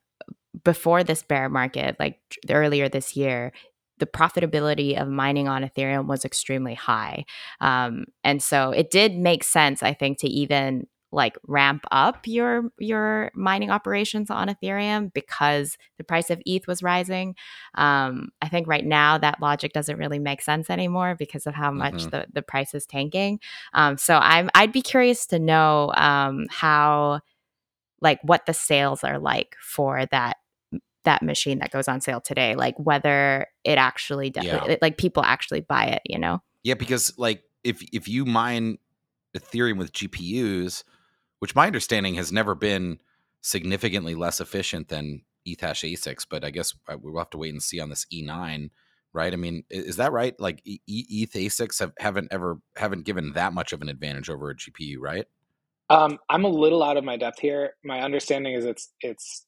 before this bear market, like earlier this year, the profitability of mining on Ethereum was extremely high. Um, and so it did make sense, I think, to even like ramp up your your mining operations on Ethereum because the price of ETH was rising. Um, I think right now that logic doesn't really make sense anymore because of how much mm-hmm. the, the price is tanking. Um, so I'm I'd be curious to know um, how like what the sales are like for that that machine that goes on sale today like whether it actually does yeah. like people actually buy it you know yeah because like if if you mine ethereum with gpus which my understanding has never been significantly less efficient than Ethash ASICs, but I guess uh, we'll have to wait and see on this E9, right? I mean, is that right? Like ETH ASICs have, haven't ever haven't given that much of an advantage over a GPU, right? Um, I'm a little out of my depth here. My understanding is it's it's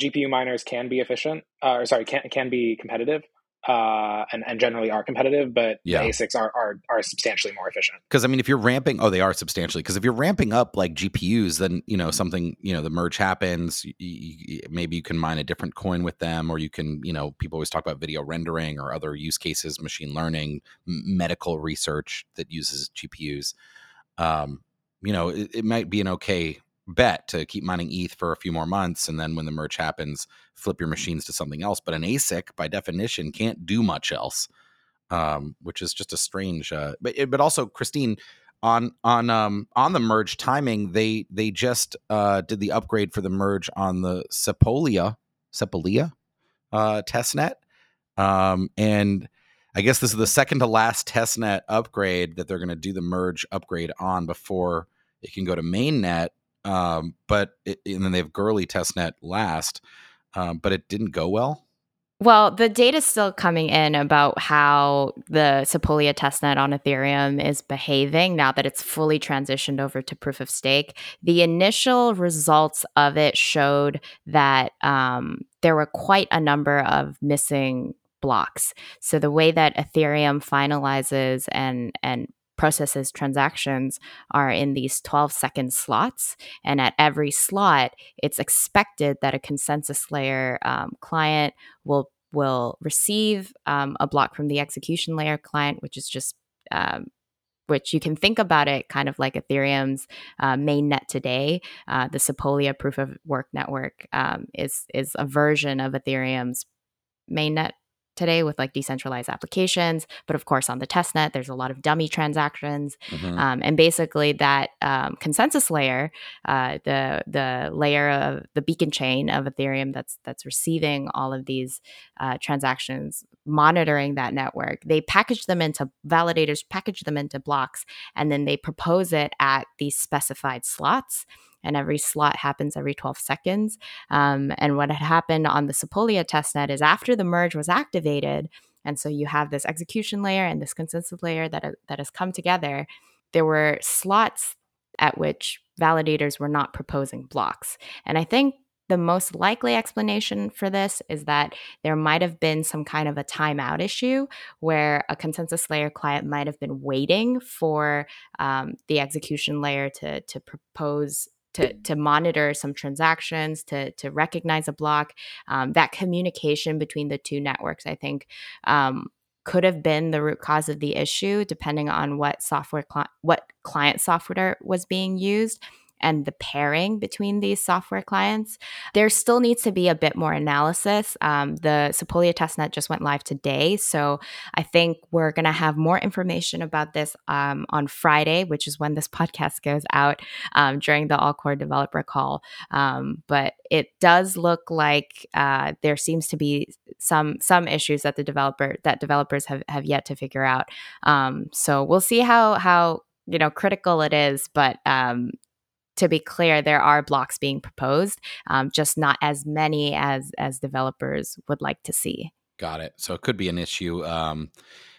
GPU miners can be efficient, uh, or sorry, can can be competitive, uh, and, and generally are competitive, but yeah. the ASICs are, are, are substantially more efficient. Because I mean, if you're ramping, oh, they are substantially. Because if you're ramping up like GPUs, then you know something, you know, the merge happens. You, you, maybe you can mine a different coin with them, or you can, you know, people always talk about video rendering or other use cases, machine learning, medical research that uses GPUs. Um, you know, it, it might be an okay bet to keep mining ETH for a few more months, and then when the merge happens, flip your machines to something else. But an ASIC, by definition, can't do much else, um, which is just a strange. Uh, but but also, Christine, on on um on the merge timing, they they just uh did the upgrade for the merge on the Sepolia Sepolia uh testnet. Um and I guess this is the second to last testnet upgrade that they're going to do the merge upgrade on before it can go to mainnet. Um, but it, and then they have Goerli testnet last, um, but it didn't go well. Well, the data is still coming in about how the Sepolia testnet on Ethereum is behaving now that it's fully transitioned over to proof of stake. The initial results of it showed that um, there were quite a number of missing blocks. So the way that Ethereum finalizes and and processes transactions are in these 12 second slots. And at every slot, it's expected that a consensus layer um, client will will receive um, a block from the execution layer client, which is just um, which you can think about it kind of like Ethereum's uh, mainnet today. Uh, the Sepolia proof of work network um, is is a version of Ethereum's mainnet today with like decentralized applications. But of course, on the testnet, there's a lot of dummy transactions, mm-hmm. um, and basically that um, consensus layer, uh, the the layer of the beacon chain of Ethereum that's that's receiving all of these uh, transactions, monitoring that network. They package them into validators, package them into blocks, and then they propose it at these specified slots and every slot happens every 12 seconds. Um, and what had happened on the Sepolia testnet is after the merge was activated, and so you have this execution layer and this consensus layer that, that has come together, there were slots at which validators were not proposing blocks. And I think the most likely explanation for this is that there might have been some kind of a timeout issue where a consensus layer client might have been waiting for um, the execution layer to, to propose to to monitor some transactions, to to recognize a block. Um, that communication between the two networks, I think. Um, could have been the root cause of the issue, depending on what software, cli- what client software was being used and the pairing between these software clients. There still needs to be a bit more analysis. Um, the Sepolia testnet just went live today. So I think we're going to have more information about this um, on Friday, which is when this podcast goes out um, during the All Core developer call. Um, but it does look like uh, there seems to be some some issues that the developer that developers have, have yet to figure out. Um, so we'll see how how you know critical it is but um, to be clear, there are blocks being proposed, um, just not as many as as developers would like to see. Got it. So it could be an issue. Um,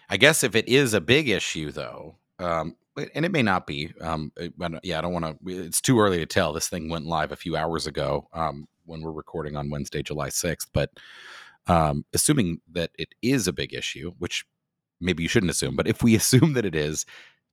I guess if it is a big issue, though, um, and it may not be. Um, but yeah, I don't want to. It's too early to tell. This thing went live a few hours ago um, when we're recording on Wednesday, July sixth. But um, assuming that it is a big issue, which maybe you shouldn't assume, but if we assume that it is,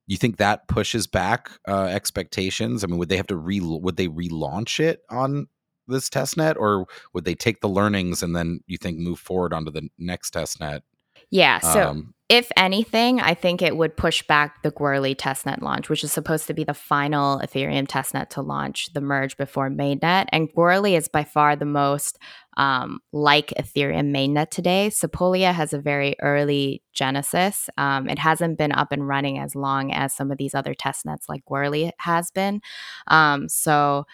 you think that pushes back uh, expectations? I mean, would they have to re would they relaunch it on this test net, or would they take the learnings and then you think move forward onto the next test net? Yeah. So um, if anything, I think it would push back the Goerli testnet launch, which is supposed to be the final Ethereum testnet to launch the merge before mainnet. And Goerli is by far the most um, like Ethereum mainnet today. Sepolia has a very early genesis. Um, it hasn't been up and running as long as some of these other testnets like Goerli has been. Um, so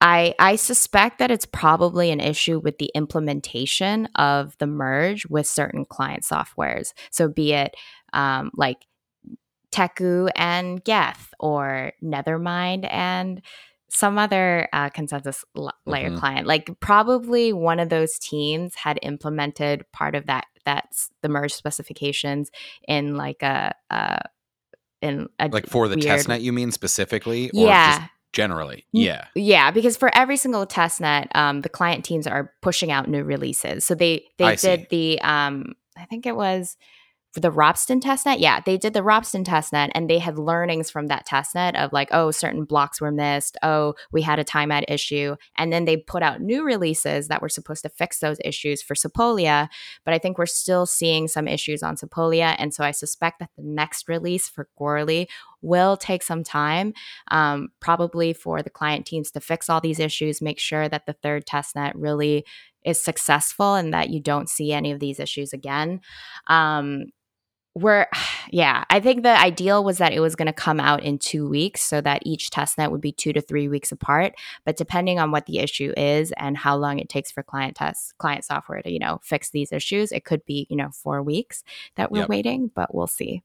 I, I suspect that it's probably an issue with the implementation of the merge with certain client softwares. So, be it um, like Teku and Geth or Nethermind and some other uh, consensus l- layer mm-hmm. client. Like, probably one of those teams had implemented part of that, that's the merge specifications in like a, a in a like for the weird... testnet, you mean specifically? yeah generally yeah yeah because for every single testnet um, the client teams are pushing out new releases so they they I did see. the um, i think it was for the Ropsten testnet, yeah, they did the Ropsten testnet and they had learnings from that testnet of like, oh, certain blocks were missed. Oh, we had a timeout issue. And then they put out new releases that were supposed to fix those issues for Sepolia. But I think we're still seeing some issues on Sepolia. And so I suspect that the next release for Goerli will take some time, um, probably for the client teams to fix all these issues, make sure that the third testnet really is successful and that you don't see any of these issues again. Um, we're yeah i think the ideal was that it was going to come out in two weeks so that each test net would be two to three weeks apart but depending on what the issue is and how long it takes for client tests client software to you know fix these issues it could be you know four weeks that we're Yep. waiting but we'll see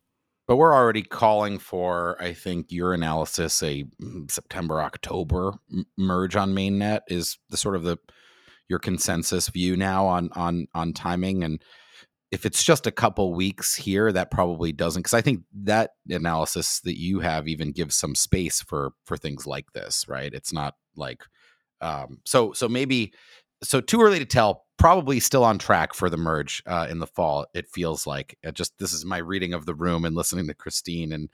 But we're already calling for, I think, your analysis a mm, September October merge on mainnet is the sort of the your consensus view now on on on timing and if it's just a couple weeks here that probably doesn't because i think that analysis that you have even gives some space for for things like this right? It's not like um so so maybe so too early to tell probably still on track for the merge uh, in the fall it feels like. It just this is my reading of the room and listening to christine and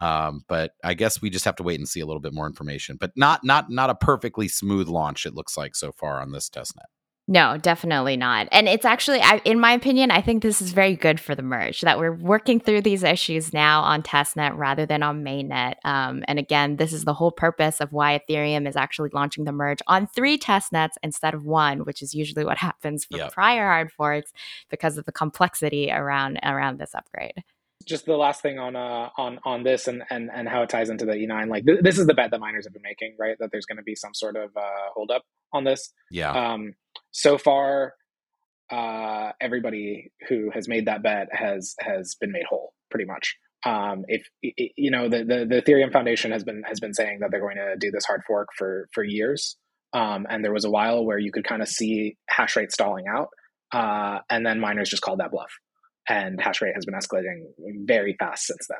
um but i guess we just have to wait and see a little bit more information but not not not a perfectly smooth launch it looks like so far on this testnet No, definitely not. And it's actually, I, in my opinion, I think this is very good for the merge that we're working through these issues now on testnet rather than on mainnet. Um, and again, this is the whole purpose of why Ethereum is actually launching the merge on three testnets instead of one, which is usually what happens for Yep. prior hard forks because of the complexity around around this upgrade. Just the last thing on uh on on this and and and how it ties into the E9 like th- this is the bet that miners have been making right? That there's going to be some sort of uh hold up on this. Yeah. Um so far uh everybody who has made that bet has has been made whole pretty much. Um if you know the, the the ethereum foundation has been has been saying that they're going to do this hard fork for for years. Um and there was a while where you could kind of see hash rate stalling out uh and then miners just called that bluff and hash rate has been escalating very fast since then.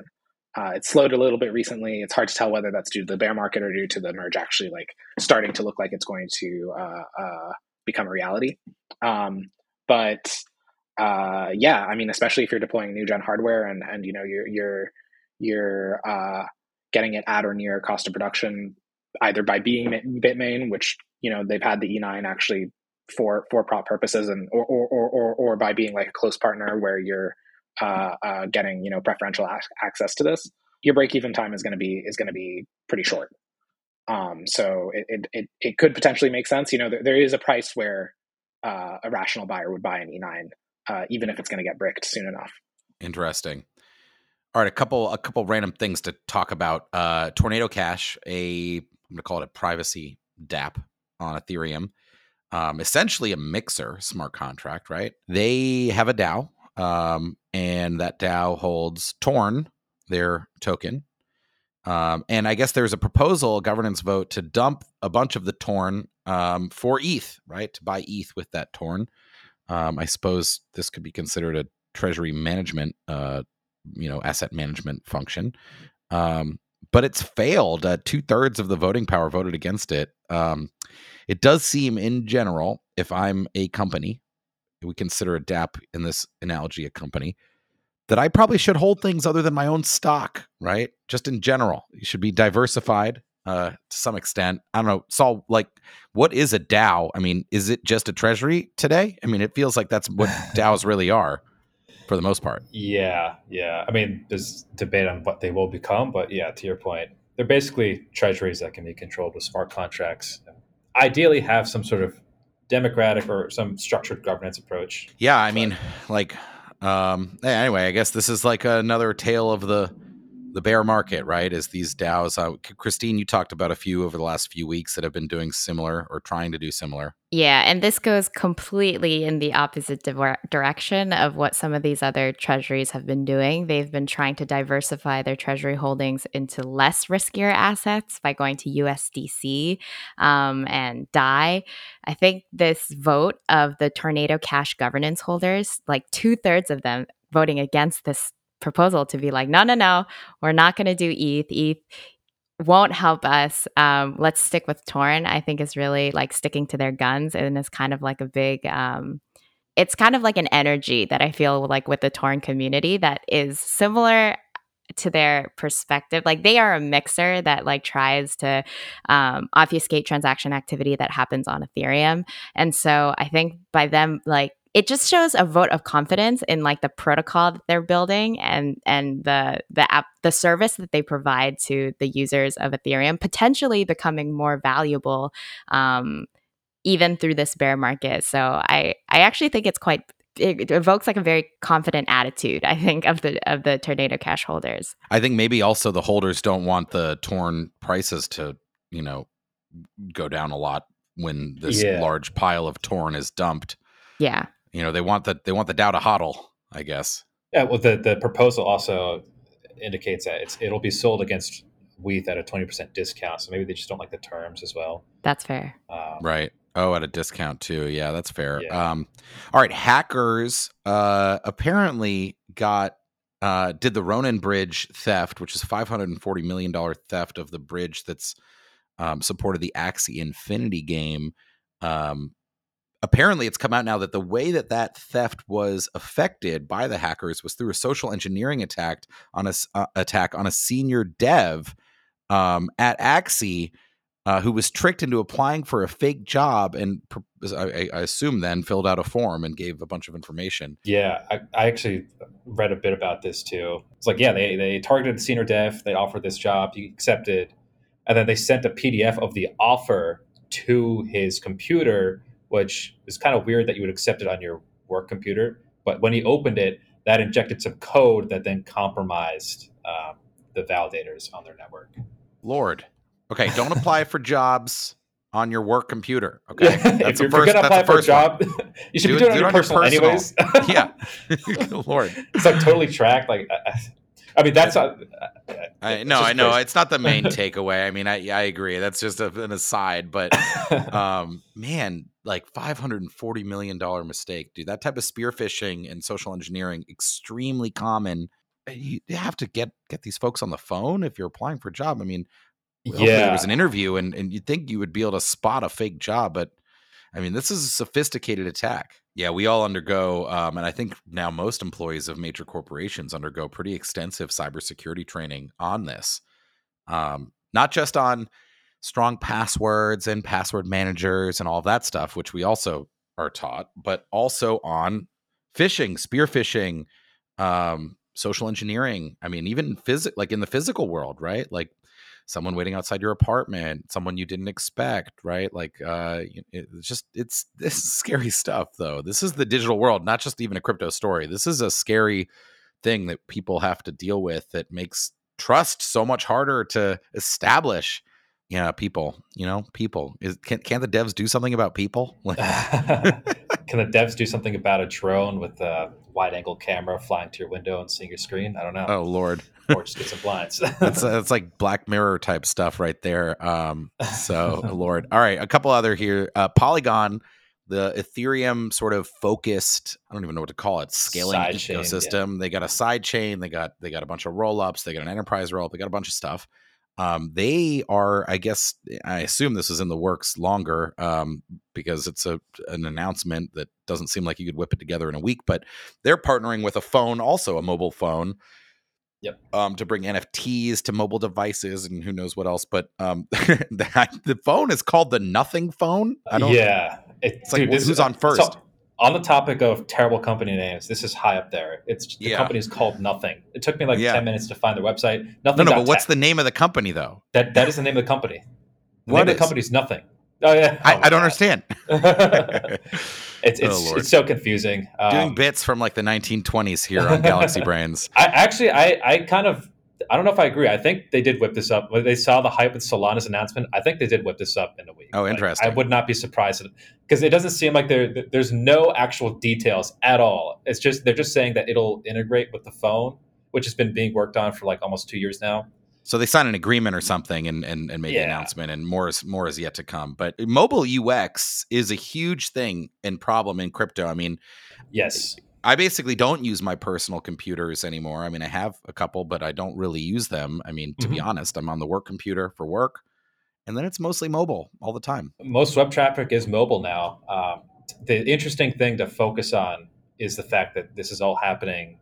Uh, it's slowed a little bit recently. It's hard to tell whether that's due to the bear market or due to the merge actually like starting to look like it's going to uh, uh, become a reality. Um, but uh, yeah, I mean, especially if you're deploying new gen hardware and and you know you're you're you're uh, getting it at or near cost of production either by being Bitmain, which you know they've had the E9 actually for for prop purposes and or or, or, or, or by being like a close partner where you're uh, uh, getting you know preferential ac- access to this your break even time is going to be is going to be pretty short um, so it, it, it, it could potentially make sense you know there, there is a price where uh, a rational buyer would buy an e9 uh, even if it's going to get bricked soon enough Interesting. All right, a couple a couple random things to talk about. Uh, Tornado Cash, a I'm gonna call it a privacy DApp on Ethereum. Um, essentially a mixer smart contract, right? They have a DAO, um, and that DAO holds Torn, their token. Um, and I guess there's a proposal, a governance vote, to dump a bunch of the Torn um, for ETH, right? To buy ETH with that Torn. Um, I suppose this could be considered a treasury management, uh, you know, asset management function. Um, but it's failed. Uh, Two thirds of the voting power voted against it. Um, it does seem, in general, if I'm a company, we consider a DAP in this analogy a company, that I probably should hold things other than my own stock, right? Just in general, you should be diversified uh, to some extent. I don't know, Sal. Like, what is a DAO? I mean, is it just a treasury today? I mean, it feels like that's what DAOs really are, for the most part. Yeah, yeah. I mean, there's debate on what they will become, but yeah, to your point, they're basically treasuries that can be controlled with smart contracts. Ideally, have some sort of democratic or some structured governance approach. Yeah, I mean, like, um, anyway, I guess this is like another tale of the the bear market, right? Is these DAOs? Uh, Christine, you talked about a few over the last few weeks that have been doing similar or trying to do similar. Yeah, and this goes completely in the opposite diver- direction of what some of these other treasuries have been doing. They've been trying to diversify their treasury holdings into less riskier assets by going to USDC um, and DAI. I think this vote of the Tornado Cash governance holders, like two thirds of them voting against this proposal to be like, no, no, no, we're not going to do ETH. ETH won't help us. Um, let's stick with Torn. I think is really like sticking to their guns, and it's kind of like a big. Um, it's kind of like an energy that I feel like with the Torn community that is similar to their perspective like they are a mixer that like tries to um, obfuscate transaction activity that happens on ethereum and so i think by them like it just shows a vote of confidence in like the protocol that they're building and and the the app the service that they provide to the users of ethereum potentially becoming more valuable um, even through this bear market so i i actually think it's quite it evokes like a very confident attitude i think of the of the tornado cash holders I think maybe also the holders don't want the torn prices to, you know, go down a lot when this Yeah. large pile of torn is dumped. yeah You know, they want the they want the DAO to hodl, I guess. Yeah, well, the, the proposal also indicates that it's it'll be sold against WETH at a twenty percent discount. So maybe they just don't like the terms as well. that's fair Um, Right. Oh, at a discount too. Yeah, that's fair. Yeah. Um, all right. Hackers uh, apparently got uh, did the Ronin Bridge theft, which is five hundred and forty million dollar theft of the bridge that's um, supported the Axie Infinity game. Um, apparently, it's come out now that the way that that theft was affected by the hackers was through a social engineering attack on a uh, attack on a senior dev um, at Axie uh, who was tricked into applying for a fake job and I, I assume then filled out a form and gave a bunch of information. Yeah, I, I actually read a bit about this too. It's like, yeah, they, they targeted the senior dev, they offered this job, he accepted, and then they sent a PDF of the offer to his computer, which is kind of weird that you would accept it on your work computer. But when he opened it, that injected some code that then compromised um, the validators on their network. Lord, okay, don't apply for jobs on your work computer. Okay, if the you're going to apply for a first one. job, you should Do be it- doing it do on your personal, anyways. yeah, Lord. it's like totally tracked. Like, I- I, mean, that's not. I, no, I know crazy. it's not the main takeaway. I mean, I I agree. That's just a, an aside, but um, man, like five hundred and forty million dollar mistake, dude. That type of spear phishing and social engineering extremely common. Uh, You you have to get get these folks on the phone if you're applying for a job. I mean, yeah, there was an interview, and and you'd think you would be able to spot a fake job, but I mean, this is a sophisticated attack. Yeah, we all undergo, um, and I think now most employees of major corporations undergo pretty extensive cybersecurity training on this. Um, not just on strong passwords and password managers and all that stuff, which we also are taught, but also on phishing, spear phishing, um, social engineering. I mean, even physic, like in the physical world, right? Like someone waiting outside your apartment, someone you didn't expect, right? Like, uh, it's just it's this scary stuff, though. This is the digital world, not just even a crypto story. This is a scary thing that people have to deal with that makes trust so much harder to establish. Yeah, people, you know, people. Is can can't the devs do something about people? Can the devs do something about a drone with a wide angle camera flying to your window and seeing your screen? I don't know. oh lord, Or just get some blinds. that's that's like Black Mirror type stuff right there. Um, so Lord, all right, a couple other here. Uh, Polygon, the Ethereum sort of focused. I don't even know what to call it. Scaling Side chain, yeah. They got a side chain. They got they got a bunch of roll ups. They got an enterprise roll up. They got a bunch of stuff. Um, they are, I guess, I assume this is in the works longer um, because it's a an announcement that doesn't seem like you could whip it together in a week. But they're partnering with a phone, also a mobile phone, Yep. um, to bring NFTs to mobile devices and who knows what else. But um, the phone is called the Nothing Phone. I don't. yeah. It- It's like, dude, this who's is- on so, first? on the topic of terrible company names, this is high up there. It's the Yeah. company is called Nothing. It took me like Yeah. ten minutes to find their website. No, Nothing. no. But what's the name of the company though? that? That is the name of the company. The What name of the company is Nothing. Oh yeah. I, Oh, my I don't God. understand. it's it's, Oh, it's so confusing. Doing Um, bits from like the 1920s here on Galaxy Brains. I actually, I, I kind of, I don't know if I agree. I think they did whip this up. When they saw the hype with Solana's announcement, I think they did whip this up in a week. Oh, Like, interesting. I would not be surprised because it doesn't seem like there, there's no actual details at all. It's just they're just saying that it'll integrate with the phone, which has been being worked on for like almost two years now. So they sign an agreement or something and and, and the Yeah. announcement, and more is more is yet to come. But mobile UX is a huge thing and problem in crypto. I mean, Yes, I basically don't use my personal computers anymore. I mean, I have a couple, but I don't really use them. I mean, to be Mhm. honest, I'm on the work computer for work, and then it's mostly mobile all the time. most web traffic is mobile now. Um, the interesting thing to focus on is the fact that this is all happening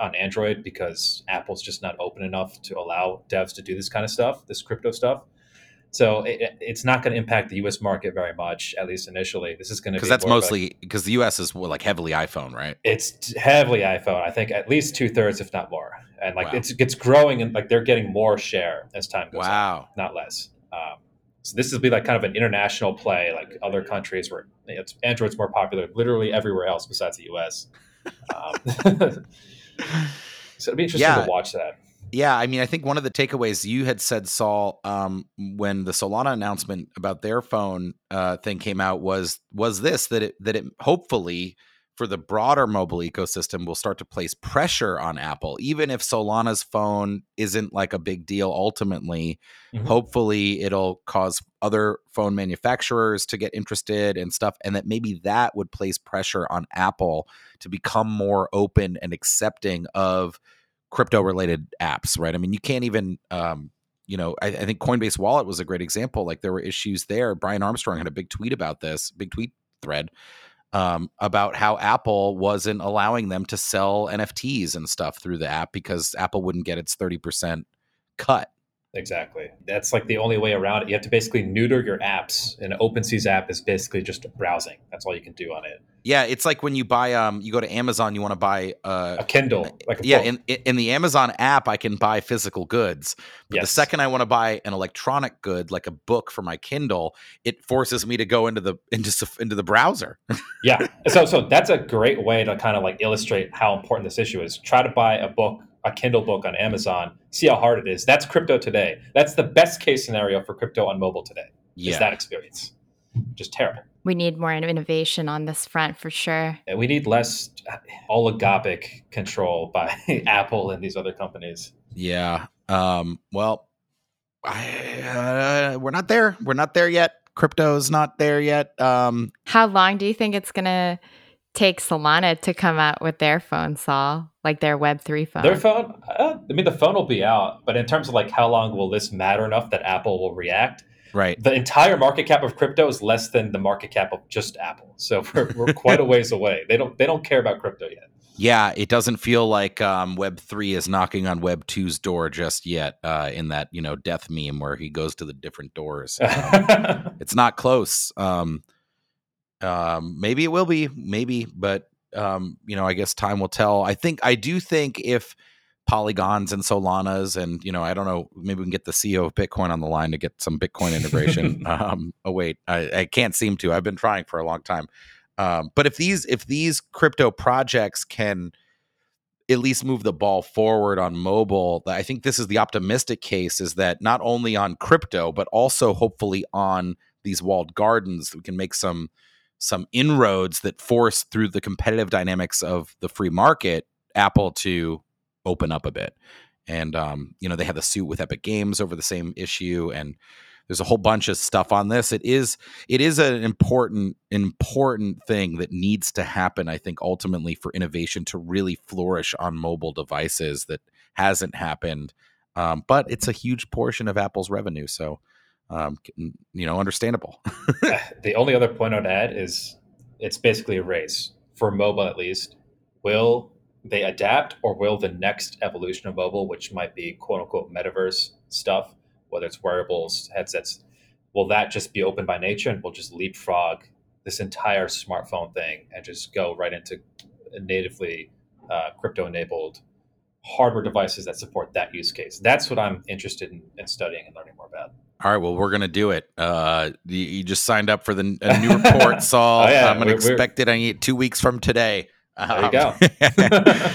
on Android because Apple's just not open enough to allow devs to do this kind of stuff, this crypto stuff. So it, it's not going to impact the U.S. market very much, at least initially. This is going to Because be that's more of a- mostly because the US is like heavily iPhone, right? it's heavily iPhone. I think at least two thirds, if not more. And like Wow. it's it's growing and like they're getting more share as time goes on Wow. not less. Um, So this will be like kind of an international play, like other countries where it's, Android's more popular, literally everywhere else besides the U.S. Um, so it'd be interesting yeah. to watch that. Yeah, I mean, I think one of the takeaways you had said, Sal, um, when the Solana announcement about their phone uh, thing came out was was this that it that it hopefully for the broader mobile ecosystem will start to place pressure on Apple, even if Solana's phone isn't like a big deal ultimately. Mm-hmm. Hopefully, it'll cause other phone manufacturers to get interested and stuff, and that maybe that would place pressure on Apple to become more open and accepting of crypto related apps, right? I mean, you can't even. Um, you know, I, I think Coinbase Wallet was a great example. Like there were issues there. Brian Armstrong had a big tweet about this, big tweet thread um, about how Apple wasn't allowing them to sell NFTs and stuff through the app because Apple wouldn't get its 30% cut. Exactly. That's like the only way around it. You have to basically neuter your apps. And OpenSea's app is basically just browsing. That's all you can do on it. Yeah, it's like when you buy um you go to Amazon, you want to buy uh, a Kindle, like a yeah. In in the Amazon app, I can buy physical goods. But yes. the second I want to buy an electronic good, like a book for my Kindle, it forces me to go into the into into the browser. yeah. So so that's a great way to kind of like illustrate how important this issue is. Try to buy a book a Kindle book on Amazon, see how hard it is. That's crypto today. That's the best case scenario for crypto on mobile today. Yeah. Is that experience. Just terrible. We need more innovation on this front for sure. And we need less oligopic control by Apple and these other companies. Yeah. Um, well, I, uh, we're not there. We're not there yet. Crypto's not there yet. Um, How long do you think it's going to take Solana to come out with their phone, Sal? Like their Web3 phone? Their phone? Uh, I mean, the phone will be out. But in terms of like how long will this matter enough that Apple will react? Right. The entire market cap of crypto is less than the market cap of just Apple. So we're, we're quite a ways away. They don't they don't care about crypto yet. Yeah, it doesn't feel like um, Web three is knocking on Web 2's door just yet. Uh, in that you know death meme where he goes to the different doors, um, it's not close. Um, um, maybe it will be, maybe, but um, you know, I guess time will tell. I think I do think if polygons and solanas and you know i don't know maybe we can get the ceo of bitcoin on the line to get some bitcoin integration um, oh wait I, I, can't seem to i've been trying for a long time um, but if these if these crypto projects can at least move the ball forward on mobile i think this is the optimistic case is that not only on crypto but also hopefully on these walled gardens we can make some some inroads that force through the competitive dynamics of the free market apple to open up a bit. And um, you know, they had the suit with Epic Games over the same issue, and there's a whole bunch of stuff on this. It is it is an important important thing that needs to happen. I think ultimately for innovation to really flourish on mobile devices that hasn't happened. Um, but it's a huge portion of Apple's revenue, so um, you know, understandable. the only other point I'd add is it's basically a race for mobile, at least. Will they adapt, or will the next evolution of mobile, which might be quote unquote metaverse stuff, whether it's wearables, headsets, will that just be open by nature and we'll just leapfrog this entire smartphone thing and just go right into natively uh, crypto enabled hardware devices that support that use case? That's what I'm interested in, in studying and learning more about. All right, well, we're gonna do it. Uh, you, you just signed up for the new report, Sal. oh, yeah, I'm gonna expect it. I need two weeks from today. There you go.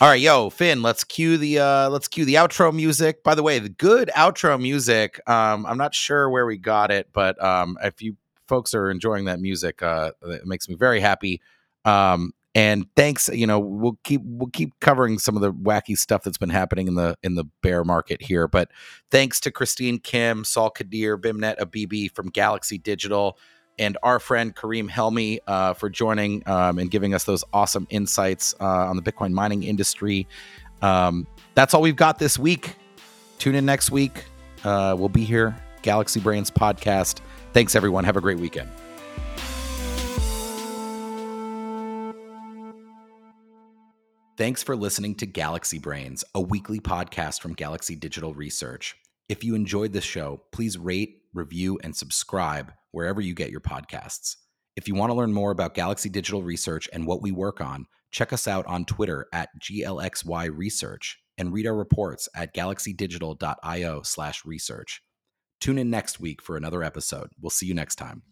All right, yo, Finn, let's cue the uh let's cue the outro music. By the way, the good outro music, um, I'm not sure where we got it, but um if you folks are enjoying that music, uh it makes me very happy. Um and thanks, you know, we'll keep we'll keep covering some of the wacky stuff that's been happening in the in the bear market here. But thanks to Christine Kim, Sal Qadir, Beimnet Abebe from Galaxy Digital and our friend Karim Helmy uh, for joining um, and giving us those awesome insights uh, on the Bitcoin mining industry. Um, that's all we've got this week. Tune in next week. Uh, we'll be here, Galaxy Brains podcast. Thanks, everyone. Have a great weekend. Thanks for listening to Galaxy Brains, a weekly podcast from Galaxy Digital Research. If you enjoyed this show, please rate, review, and subscribe wherever you get your podcasts. If you want to learn more about Galaxy Digital Research and what we work on, check us out on Twitter at GLXY Research and read our reports at galaxydigital.io slash research. Tune in next week for another episode. We'll see you next time.